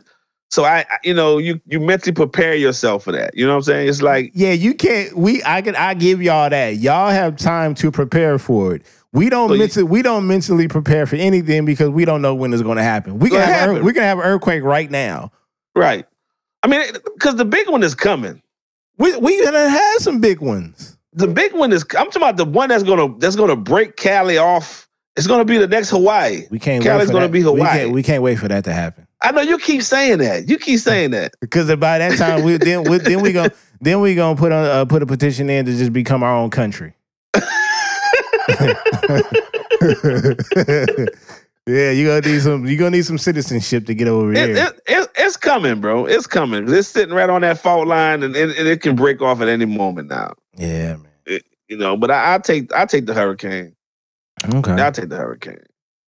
So I, I- you know, you you mentally prepare yourself for that. You know what I'm saying? It's like yeah you can't we i can i give y'all that y'all have time to prepare for it we don't So we don't mentally prepare for anything because we don't know when it's going to happen. We can have we can have an earthquake right now. right. I mean, because the big one is coming. We we gonna have some big ones. The big one is. I'm talking about the one that's gonna that's gonna break Cali off. It's gonna be the next Hawaii. We can't. Cali's wait for gonna that. be We Hawaii. can't, we can't wait for that to happen I know you keep saying that. You keep saying that. [LAUGHS] because by that time we then we, then we gonna then we gonna put on uh, put a petition in to just become our own country. [LAUGHS] [LAUGHS] yeah, you gonna need some. You gonna need some citizenship to get over It, here. it, it, it's coming, bro. It's coming. It's sitting right on that fault line, and, and, and it can break off at any moment now. yeah, man. You know, but I, I take I take the hurricane. Okay. I take the hurricane.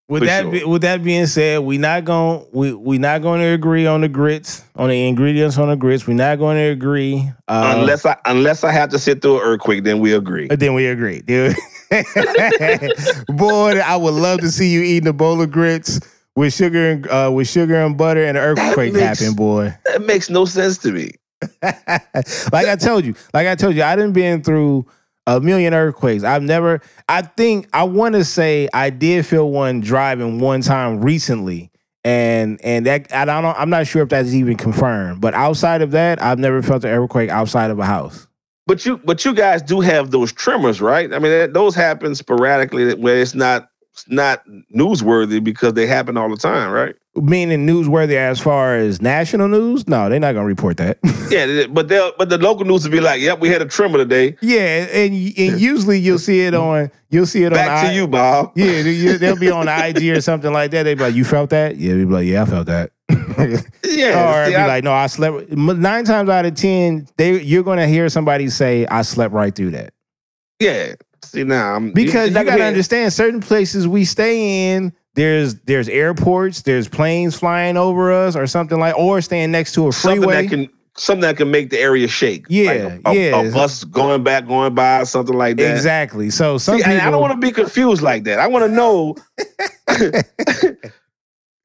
With that, sure. be, with that being said, we not going we we not going to agree on the grits on the ingredients on the grits. We're not going to agree uh, unless I unless I have to sit through an earthquake, then we agree. But then we agree, dude. [LAUGHS] [LAUGHS] Boy, I would love to see you eating a bowl of grits with sugar and uh, with sugar and butter and an earthquake makes- happen, boy. [LAUGHS] That makes no sense to me. [LAUGHS] like I told you, like I told you, I didn't been through a million earthquakes. I've never. I think I want to say I did feel one driving one time recently, and and that I don't. I'm not sure if that's even confirmed. But outside of that, I've never felt an earthquake outside of a house. But you but you guys do have those tremors, right? I mean, that, those happen sporadically where it's not it's not newsworthy because they happen all the time, right? Meaning newsworthy as far as national news? No, they're not gonna report that. [LAUGHS] Yeah, but they'll but the local news will be like, "Yep, we had a tremor today." yeah, and and usually you'll see it on you'll see it on Back I- to you, Bob. Yeah, they- they'll be on IG or something like that. They be like, "You felt that?" Yeah, we be like, "Yeah, I felt that." Yeah, or be I- like, "No, I slept." Nine times out of ten, they you're gonna hear somebody say, "I slept right through that." yeah. See now, I'm, Because you you're gotta understand, certain places we stay in, there's there's airports, there's planes flying over us, or something like, or staying next to a something freeway. that can something that can make the area shake. Yeah, like a, a- yeah. A, bus going back, going by, something like that. Exactly. So some See, people. I don't want to be confused like that. I want to know. [LAUGHS] [LAUGHS]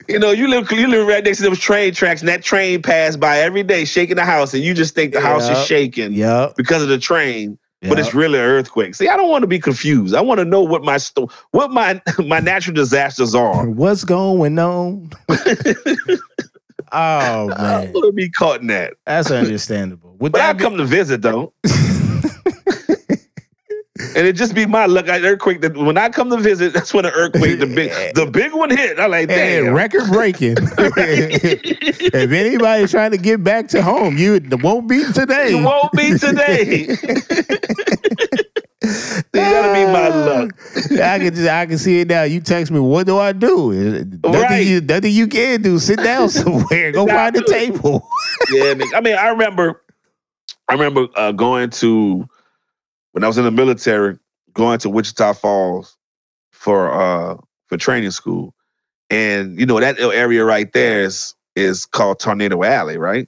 you know, you live you live right next to those train tracks, and that train passed by every day, shaking the house, and you just think the house is shaking Yup. because of the train, but it's really an earthquake. See, I don't want to be confused. I want to know what my sto- what my [LAUGHS] my natural disasters are. [LAUGHS] What's going on? [LAUGHS] oh I man, don't want to be caught in that. that's understandable. Would But I that be- come to visit though. And it just be my luck. I earthquake. That when I come to visit, [LAUGHS] that's when the earthquake, the big, [LAUGHS] the big one hit. I'm like, Hey, damn. record breaking. [LAUGHS] if anybody's trying to get back to home, you won't be today. It won't be today. See, that'll be my luck. I can just, I can see it now. You text me, what do I do? Nothing, Right. you, nothing you can do. Sit down somewhere. Go find a table. Yeah, man. I mean, I remember, I remember uh, going to when I was in the military, going to Wichita Falls for uh for training school, and you know that area right there is is called Tornado Alley, right?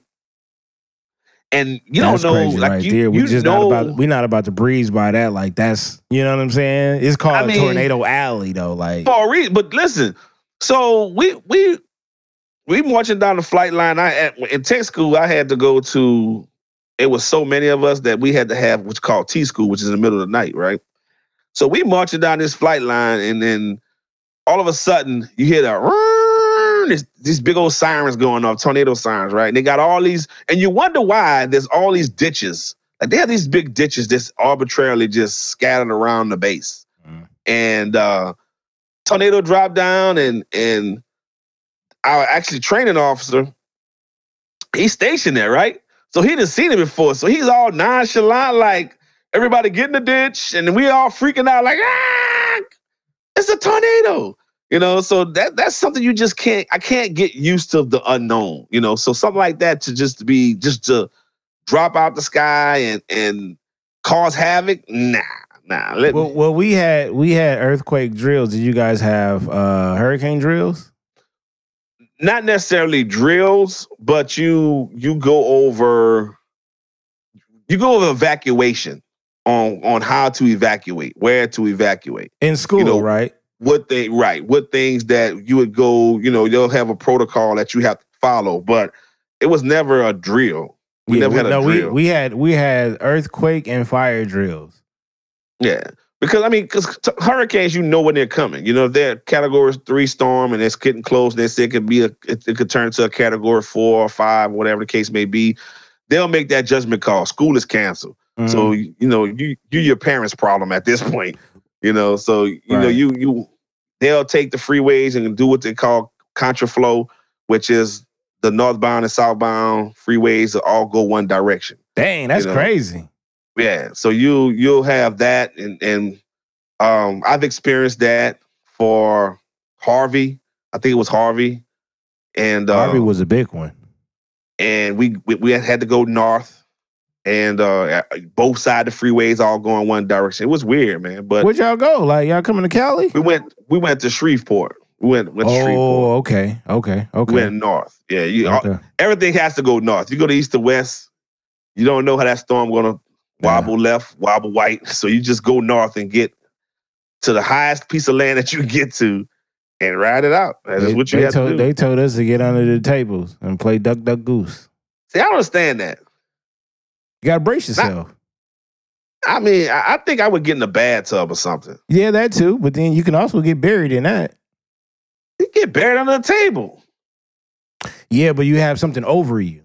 And you that's don't know, crazy like right you, there. We you just know, not about. We're not about to breeze by that. Like that's you know what I'm saying. It's called I mean- Tornado Alley though. Like for a reason. But listen, so we we we marching down the flight line. I at, in tech school, I had to go to. It was so many of us that we had to have what's called T school, which is in the middle of the night, right? So we marching down this flight line, and then all of a sudden you hear "Rrrr," this, these big old sirens going off, tornado sirens, right? And they got all these, and you wonder why there's all these ditches. Like they have these big ditches just arbitrarily just scattered around the base. Mm. And uh tornado dropped down and and our actually training officer, he's stationed there, right? So he didn't seen it before. So he's all nonchalant, like everybody get in the ditch, and we all freaking out, like, ah, it's a tornado. You know, so that that's something you just can't I can't get used to the unknown, you know. So something like that to just be just to drop out the sky and and cause havoc, nah, nah. Let, well, well, we had we had earthquake drills. Did you guys have uh hurricane drills? Not necessarily drills, but you you go over you go over evacuation on on how to evacuate, where to evacuate, In school, know, right? what they right, what things that you would go, you know, they'll have a protocol that you have to follow, but it was never a drill. We never had a no, drill. We, we had we had earthquake and fire drills. Yeah. Because I mean, because hurricanes, you know when they're coming. You know, if they're category three storm and it's getting close, they say it could be a it, it could turn to a category four or five, whatever the case may be. They'll make that judgment call. School is canceled. So Mhm. you know, you you your parents' problem at this [LAUGHS] point. You know, so you know, you you they'll take the freeways and do what they call contraflow, which is the northbound and southbound freeways that all go one direction. dang, that's you know, crazy. Yeah. So you you'll have that and and um I've experienced that for Harvey. I think it was Harvey. And uh, Harvey was a big one. and we we, we had to go north and uh both sides of the freeways all going one direction. It was weird, man. But Where'd y'all go? Like y'all coming to Cali? we went we went to Shreveport. We went went to Shreveport. Oh, okay, okay, okay. We went north. Yeah, you okay. everything has to go north. You go to east to west, you don't know how that storm gonna wobble left, wobble right. [LAUGHS] So you just go north and get to the highest piece of land that you get to and ride it out. That's They, what you have told, to do. they told us to get under the tables and play duck, duck, goose. See, I don't understand that. You gotta brace yourself. I mean, I, I think I would get in a bathtub or something. yeah, that too. But then you can also get buried in that. You get buried under the table. Yeah, but you have something over you.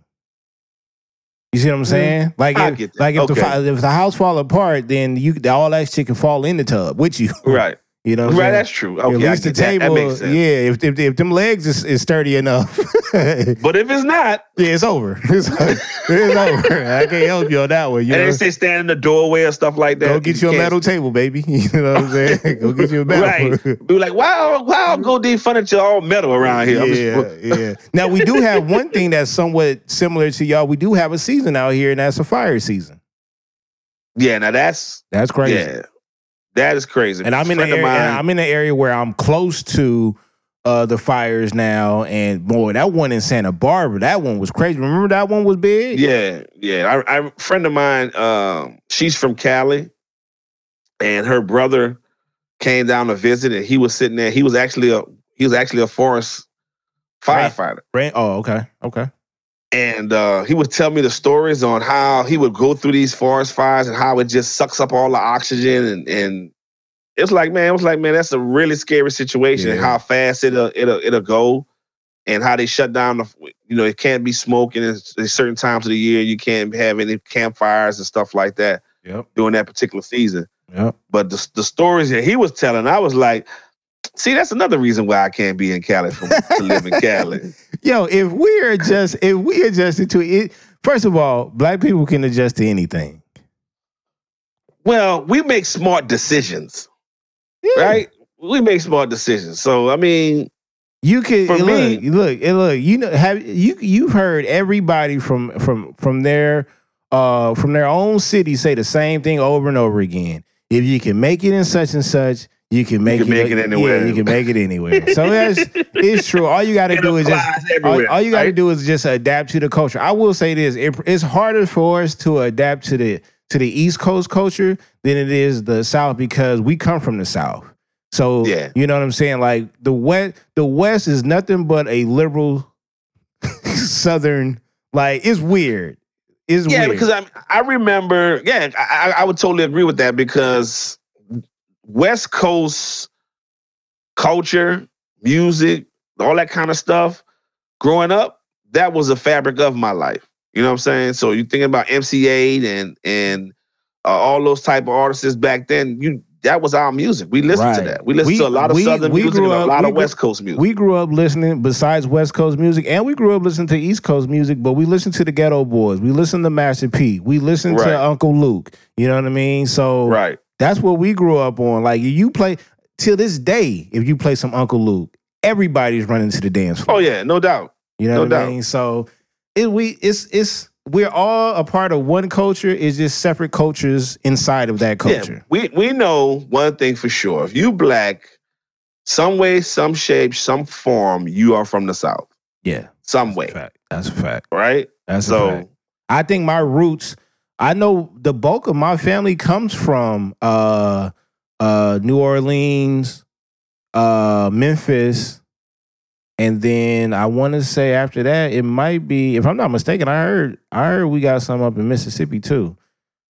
You see what I'm saying? Like, if, like if the Okay. fi- if the house fall apart, then you all that shit can fall in the tub with you. Right. You know, what I'm right. That's true. At Okay. I least the that. table. That makes sense. Yeah, if, if if them legs is, is sturdy enough, [LAUGHS] But if it's not, yeah, it's over. [LAUGHS] It's, it's over. I can't help you on that one. You and know? they say stand in the doorway or stuff like that. Go get you a metal table, baby. [LAUGHS] You know what I'm saying? Go get you a metal. Right. Be like, wow, wow, go deep furniture all metal around here. Yeah, yeah. Now we do have one thing that's somewhat similar to y'all. We do have a season out here, and that's a fire season. yeah. Now that's That's crazy. yeah, that is crazy. And I'm in the area. I'm in the area where I'm close to uh, the fires now, and boy, that one in Santa Barbara, that one was crazy. Remember that one was big? Yeah, yeah. I, I friend of mine, um, she's from Cali, and her brother came down to visit, and he was sitting there. He was actually a he was actually a forest firefighter, Right? Oh, okay, okay. And uh, he would tell me the stories on how he would go through these forest fires and how it just sucks up all the oxygen, and and it's like man, it was like man, that's a really scary situation. and Yeah. How fast it'll it'll it'll go. And how they shut down the, you know, it can't be smoking at certain times of the year. You can't have any campfires and stuff like that Yep, during that particular season. yep. But the the stories that he was telling, I was like, see, that's another reason why I can't be in Cali from, to live in Cali. [LAUGHS] Yo, if we are just if we adjusted to it, first of all, black people can adjust to anything, Well, we make smart decisions, Yeah. right? We make smart decisions. So I mean, You can For look, me- look, and look. You know, have you you've heard everybody from from from their uh from their own city say the same thing over and over again. If you can make it in such and such, you can make can it. make it anywhere. Yeah, you can make it anywhere. [LAUGHS] So that's it's true. All you got to do is just all, all you got to do is just adapt to the culture. I will say this: it, it's harder for us to adapt to the to the East Coast culture than it is the South because we come from the South. So Yeah. you know what I'm saying? Like the West, the West is nothing but a liberal [LAUGHS] Southern. Like it's weird. It's yeah, weird. because I I remember, yeah, I I would totally agree with that because West Coast culture, music, all that kind of stuff, growing up, that was the fabric of my life. You know what I'm saying? So you thinking about MC Eiht and and uh, all those type of artists back then, you that was our music. We listened to that. We listened We- to a lot of we- Southern we music grew and a lot of grew- West Coast music. we grew up listening besides West Coast music, and we grew up listening to East Coast music, but we listened to the Geto Boys. We listened to Master P. We listened Right. to Uncle Luke. You know what I mean? So right. That's what we grew up on. Like you play till this day, if you play some Uncle Luke, everybody's running to the dance floor. Oh yeah, no doubt. You know no what I doubt. mean? So it we it's it's we're all a part of one culture. It's just separate cultures inside of that culture. Yeah, we we know one thing for sure. If you black, some way, some shape, some form, you are from the South. Yeah. Some That's a way. fact. That's a fact. Right? That's a So fact. I think my roots, I know the bulk of my family comes from uh uh New Orleans, uh Memphis, and then I want to say after that it might be if I'm not mistaken, I heard I heard we got some up in Mississippi too.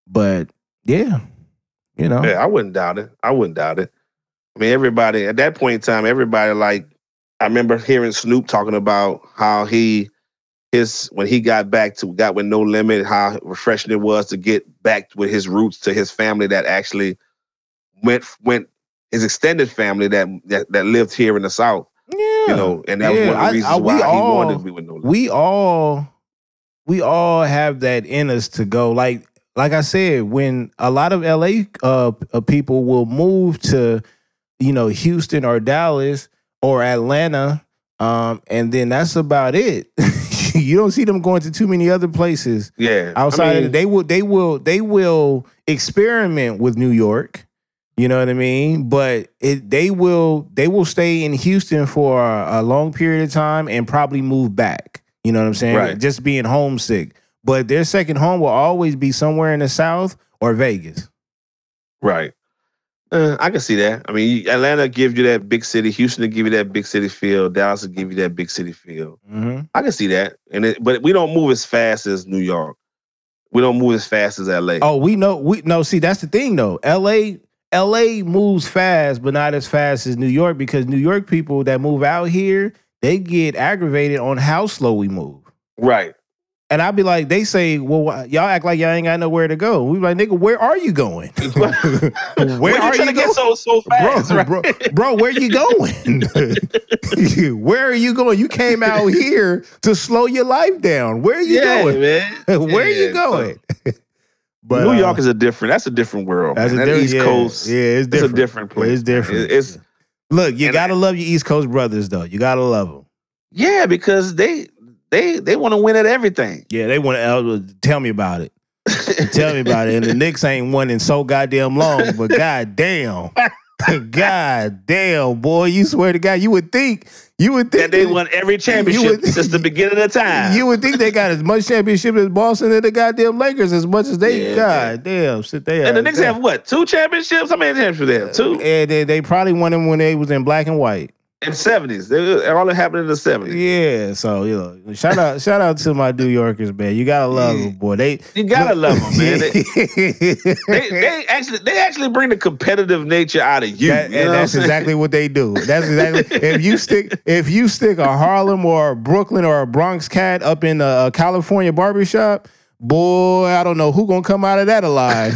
But yeah, you know. yeah, I wouldn't doubt it. I wouldn't doubt it. I mean, everybody at that point in time, everybody like I remember hearing Snoop talking about how he his when he got back to got with no limit, how refreshing it was to get back with his roots to his family that actually went went his extended family that that, that lived here in the South. Yeah. you know, and that was one of the I- reasons I- we why he all- wanted to be with no limit. we all we all have that in us to go like like i said when a lot of la uh, uh, people will move to you know houston or dallas or atlanta um and then that's about it [LAUGHS] [LAUGHS] you don't see them going to too many other places Yeah, outside I mean, it, they will they will they will experiment with New York. You know what I mean? But it they will they will stay in Houston for a, a long period of time and probably move back. You know what I'm saying? Right. Just being homesick. But their second home will always be somewhere in the South or Vegas. right. Uh, I can see that. I mean, Atlanta gives you that big city. Houston will give you that big city feel. Dallas will give you that big city feel. Mm-hmm. I can see that. And it, but we don't move as fast as New York. We don't move as fast as LA. Oh, we know we no. See, that's the thing though. L.A. L.A. moves fast, but not as fast as New York because New York people that move out here they get aggravated on how slow we move. right. And I'd be like, they say, well, y'all act like y'all ain't got nowhere to go. We be like, nigga, where are you going? [LAUGHS] where [LAUGHS] Where are you trying you to get going? so so fast? Bro, right? [LAUGHS] bro, bro, where you going? where are you going? You came out here to slow your life down. Where are you yeah, going? man. Where are you going? but New uh, York is a different. That's a different world. that's man. a That East yeah, Coast. Yeah, it's It's different. a different place. It's different. It- It's Look, you gotta love your East Coast brothers, though. You gotta love them. yeah, because they they they want to win at everything. Yeah, they want to uh, tell me about it. Tell me about it. And the [LAUGHS] Knicks ain't won in so goddamn long, but goddamn. [LAUGHS] God damn, boy! You swear to God, you would think you would think That they won every championship would- since the beginning of time. You would think they got as much championship as Boston and the goddamn Lakers as much as they. Yeah, God damn, sit there. and the Knicks have what? Two championships? How many championships they have? Two? And they, they probably won them when they was in black and white. In seventies. All that happened in the seventies. Yeah, so you know, shout out, shout out to my New Yorkers, man. You gotta love them, boy. They You gotta love them, man. [LAUGHS] They, they, they, actually they actually bring the competitive nature out of you. That- you and that's saying? exactly what they do. That's exactly [LAUGHS] if you stick if you stick a Harlem or a Brooklyn or a Bronx cat up in a, a California barbershop, boy, I don't know who gonna come out of that alive.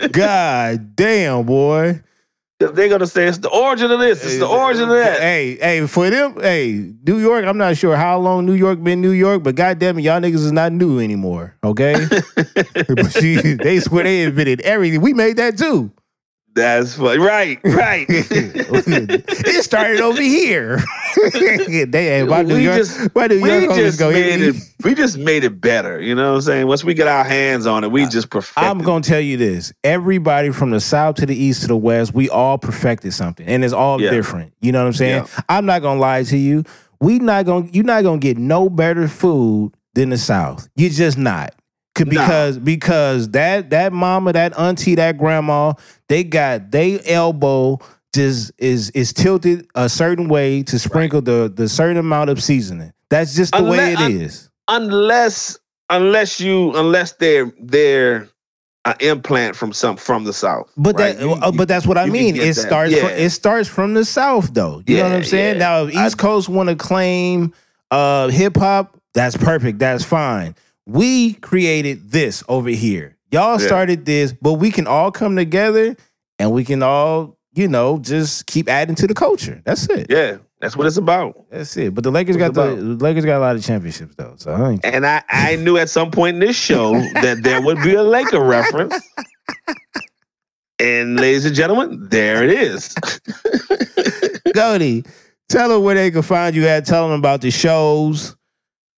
[LAUGHS] God damn, boy. They're gonna say it's the origin of this, it's the origin of that. Hey, hey, for them, hey, New York. I'm not sure how long New York been New York, but goddamn it, y'all niggas is not new anymore. Okay, [LAUGHS] [LAUGHS] see, they swear they invented everything. We made that too. That's funny. Right, right. [LAUGHS] [LAUGHS] it started over here. [LAUGHS] they hey, my New We York, just- we York homies just go. made it. We just made it better. You know what I'm saying? Once we get our hands on it, we just perfect. I'm gonna tell you this: everybody from the south to the east to the west, we all perfected something, and it's all Yeah. different. You know what I'm saying? Yeah. I'm not gonna lie to you. We not gonna you're not gonna get no better food than the south. You're just not. 'Cause- Nah. Because because that that mama, that auntie, that grandma, they got they elbow just is is tilted a certain way to sprinkle the the certain amount of seasoning. That's just the way it Unless- is. unless unless you unless they're they're an implant from some from the south. But right? that, You- uh, but that's what I mean. It that. starts. From, it starts from the south, though. You know what I'm saying? yeah. Now, if I- East Coast want to claim uh, hip hop, that's perfect. That's fine. We created this over here. Y'all Yeah. started this, but we can all come together and we can all, you know, just keep adding to the culture. That's it. yeah, that's what it's about. That's it. But the Lakers got the, the Lakers got a lot of championships though. So I And I, I knew at some point in this show that there would be a Laker reference. And ladies and gentlemen, there it is. [LAUGHS] Cody, tell them where they can find you at. Tell them about the shows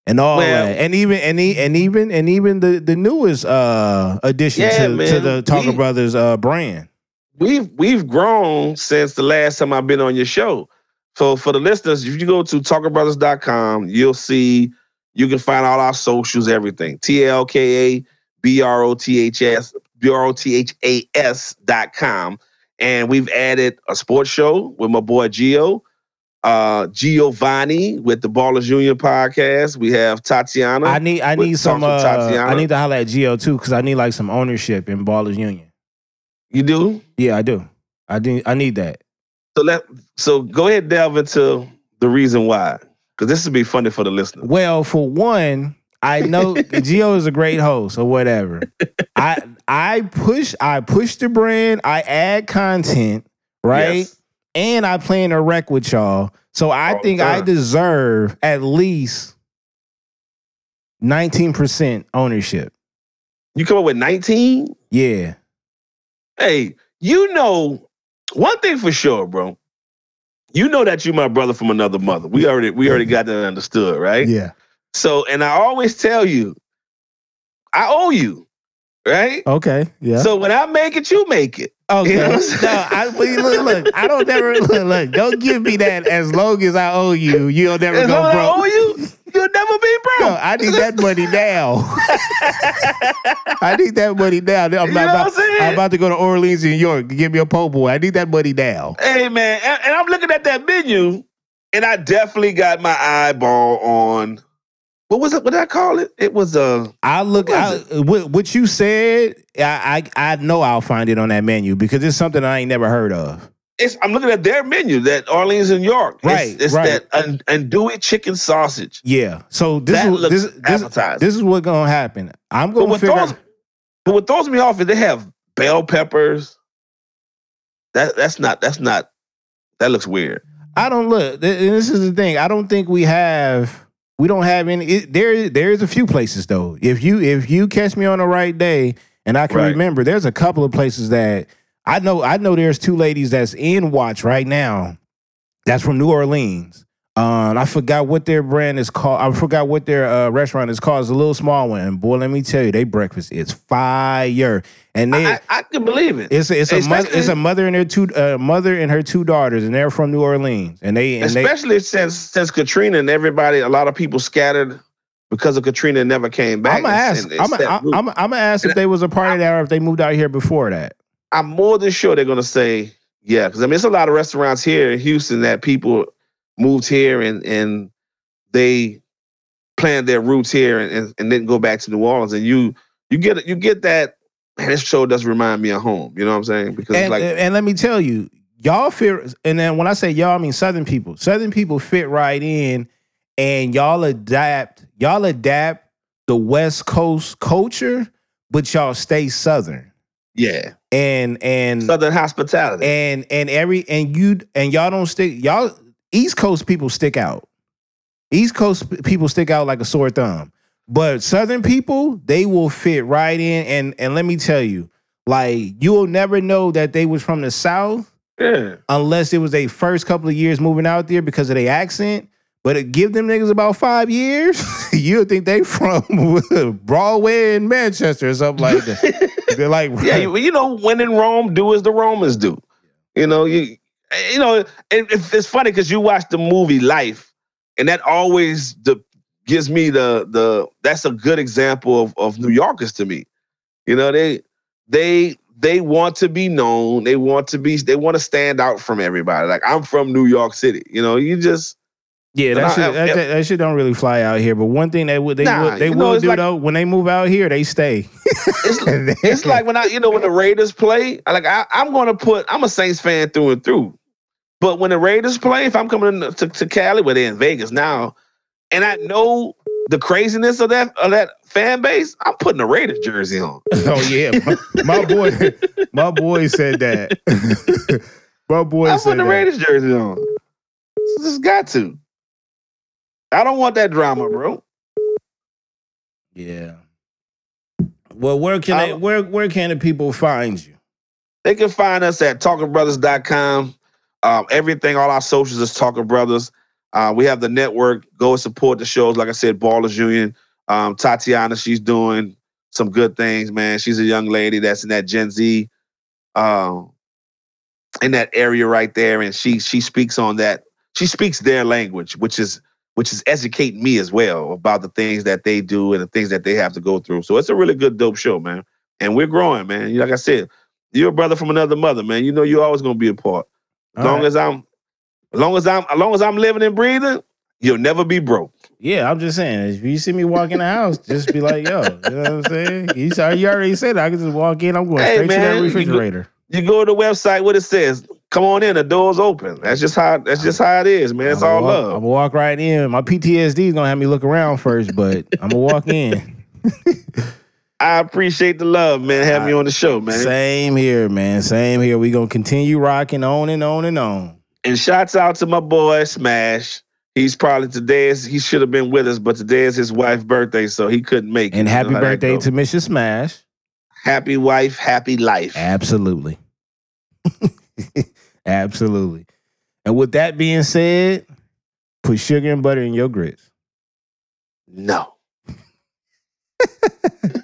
and all Well- that, and even and, e- and even and even the the newest uh addition Yeah, to, to the Talker We- Brothers uh brand. we've we've grown since the last time I've been on your show. So for the listeners, if you go to talkerbrothers.com, you'll see you can find all our socials, everything. T L K A B R O T H S B R O T H A S dot com. And we've added a sports show with my boy Gio. Uh Giovanni with the Ballers Union podcast. We have Tatiana. I need I need some uh. I need to holler at Gio too because I need like some ownership in Ballers Union. you do? Yeah, I do. I do. I need that. So let so go ahead and delve into the reason why. Because this would be funny for the listener. Well, for one, I know [LAUGHS] Gio is a great host or whatever. I I push I push the brand. I add content, right? Yes. And I plan a wreck with y'all. So I the think I deserve at least 19% ownership. You come up with 19? Yeah. Hey, you know one thing for sure, bro. You know that you my brother from another mother. We already we already got that understood, right? Yeah. So and I always tell you, I owe you, right? Okay. Yeah. So when I make it, you make it. Okay. you know no. I look, look, I don't never look, look, don't give me that as long as I owe you, you'll never As go long as I owe you, you'll never be No, broke. I need that money now. [LAUGHS] I need that money now. I'm, You know about, I'm? About to go to Orleans, New York to give me a po' boy. I need that money now. Hey man, and, and I'm looking at that menu, and I definitely got my eyeball on what was it? What did I call it? It was uh I look What I, what, what you said. I, I I know I'll find it on that menu because it's something I ain't never heard of. it's I'm looking at their menu that Orleans and York. Right, It's, right. that and andouille chicken sausage. Yeah. So this That is this this, this is what's gonna happen. I'm gonna what figure. throws but what throws me off is they have bell peppers. That that's not that's not that looks weird. I don't look. This is the thing. I don't think we have. We don't have any. It, there there's a few places though. If you if you catch me on the right day and I can Right. remember, there's a couple of places that I know. I know there's two ladies that's in watch right now. That's from New Orleans. Um, I forgot what their brand is called. I forgot what their uh, restaurant is called. It's a little small one. And boy, let me tell you, they breakfast is fire. And they I, I can believe it. it's a, it's a mother, it's a mother and her two uh, mother and her two daughters, and they're from New Orleans. And they and they Especially since since Katrina and everybody, a lot of people scattered because of Katrina and never came back. I'm gonna ask. and- and I'm. I'm I'm gonna ask if they was a part of that or if they moved out here before that. I'm more than sure they're gonna say yeah, because I mean it's a lot of restaurants here in Houston that people moved here and and they planned their roots here and, and, and didn't go back to New Orleans. And you you get you get that. Man, this show does remind me of home. You know what I'm saying? Because And, like and let me tell you, y'all fit. And then when I say y'all, I mean Southern people. Southern people fit right in, and y'all adapt. Y'all adapt the West Coast culture, but y'all stay Southern. yeah, And and Southern hospitality. and and every and you and y'all don't stick. Y'all East Coast people stick out. East Coast people stick out like a sore thumb. But Southern people, they will fit right in. And and let me tell you, like you'll never know that they was from the South yeah, unless it was their first couple of years moving out there because of their accent. But it give them niggas about five years, [LAUGHS] you'll think they from [LAUGHS] Broadway in Manchester or something like that. [LAUGHS] They're like, yeah. You know, when in Rome, do as the Romans do. You know, you you know, it, it- it's funny because you watch the movie Life, and that always the, gives me the the that's a good example of of New Yorkers to me. You know, they they they want to be known. They want to be. They want to stand out from everybody. Like I'm from New York City. You know, you just Yeah, that shit, that, that, that shit don't really fly out here. But one thing they would they Nah, would they you know, will do like- though when they move out here, they stay. it's [LAUGHS] it's like when I, you know, when the Raiders play, like I, I'm gonna put, I'm a Saints fan through and through. But when the Raiders play, if I'm coming to, to Cali, where they're in Vegas now, and I know the craziness of that of that fan base, I'm putting a Raiders jersey on. [LAUGHS] oh yeah, my, my boy, my boy said that. [LAUGHS] my boy I'm said putting the. Raiders jersey on. Just got to. I don't want that drama, bro. Yeah. Well, where can they, Um, where where can the people find you? They can find us at talkingbrothers.com. Um, everything, all our socials is Talking Brothers. Uh, we have the network. Go and support the shows. Like I said, Ballers Union. Um, Tatiana, she's doing some good things, man. She's a young lady that's in that Gen Z, um, in that area right there, and she she speaks on that. She speaks their language, which is which is educating me as well about the things that they do and the things that they have to go through. So it's a really good, dope show, man. And we're growing, man. Like I said, you're a brother from another mother, man. You know you're always gonna be a part. As All long right. as I'm, as long as I'm, as long as I'm living and breathing, you'll never be broke. Yeah, I'm just saying. If you see me walk in the house, just be like, "Yo," you know what I'm saying? You, you already said it. I can just walk in. I'm going Hey, straight to man, that you go- refrigerator. You go to the website, what it says, come on in, the door's open. That's just how that's just how it is, man. It's I'ma all walk, I'm gonna walk right in. My PTSD is gonna have me look around first, but I'm gonna walk in. [LAUGHS] I appreciate the love, man. Have me on the show, man. Same here, man. Same here. We gonna continue rocking on and on and on. And shouts out to my boy Smash. He's probably today is he should have been with us, but today is his wife's birthday, so he couldn't make it. And happy know how that birthday to Mrs. Smash. happy wife, happy life. Absolutely. [LAUGHS] Absolutely. And with that being said, put sugar and butter in your grits. No. [LAUGHS]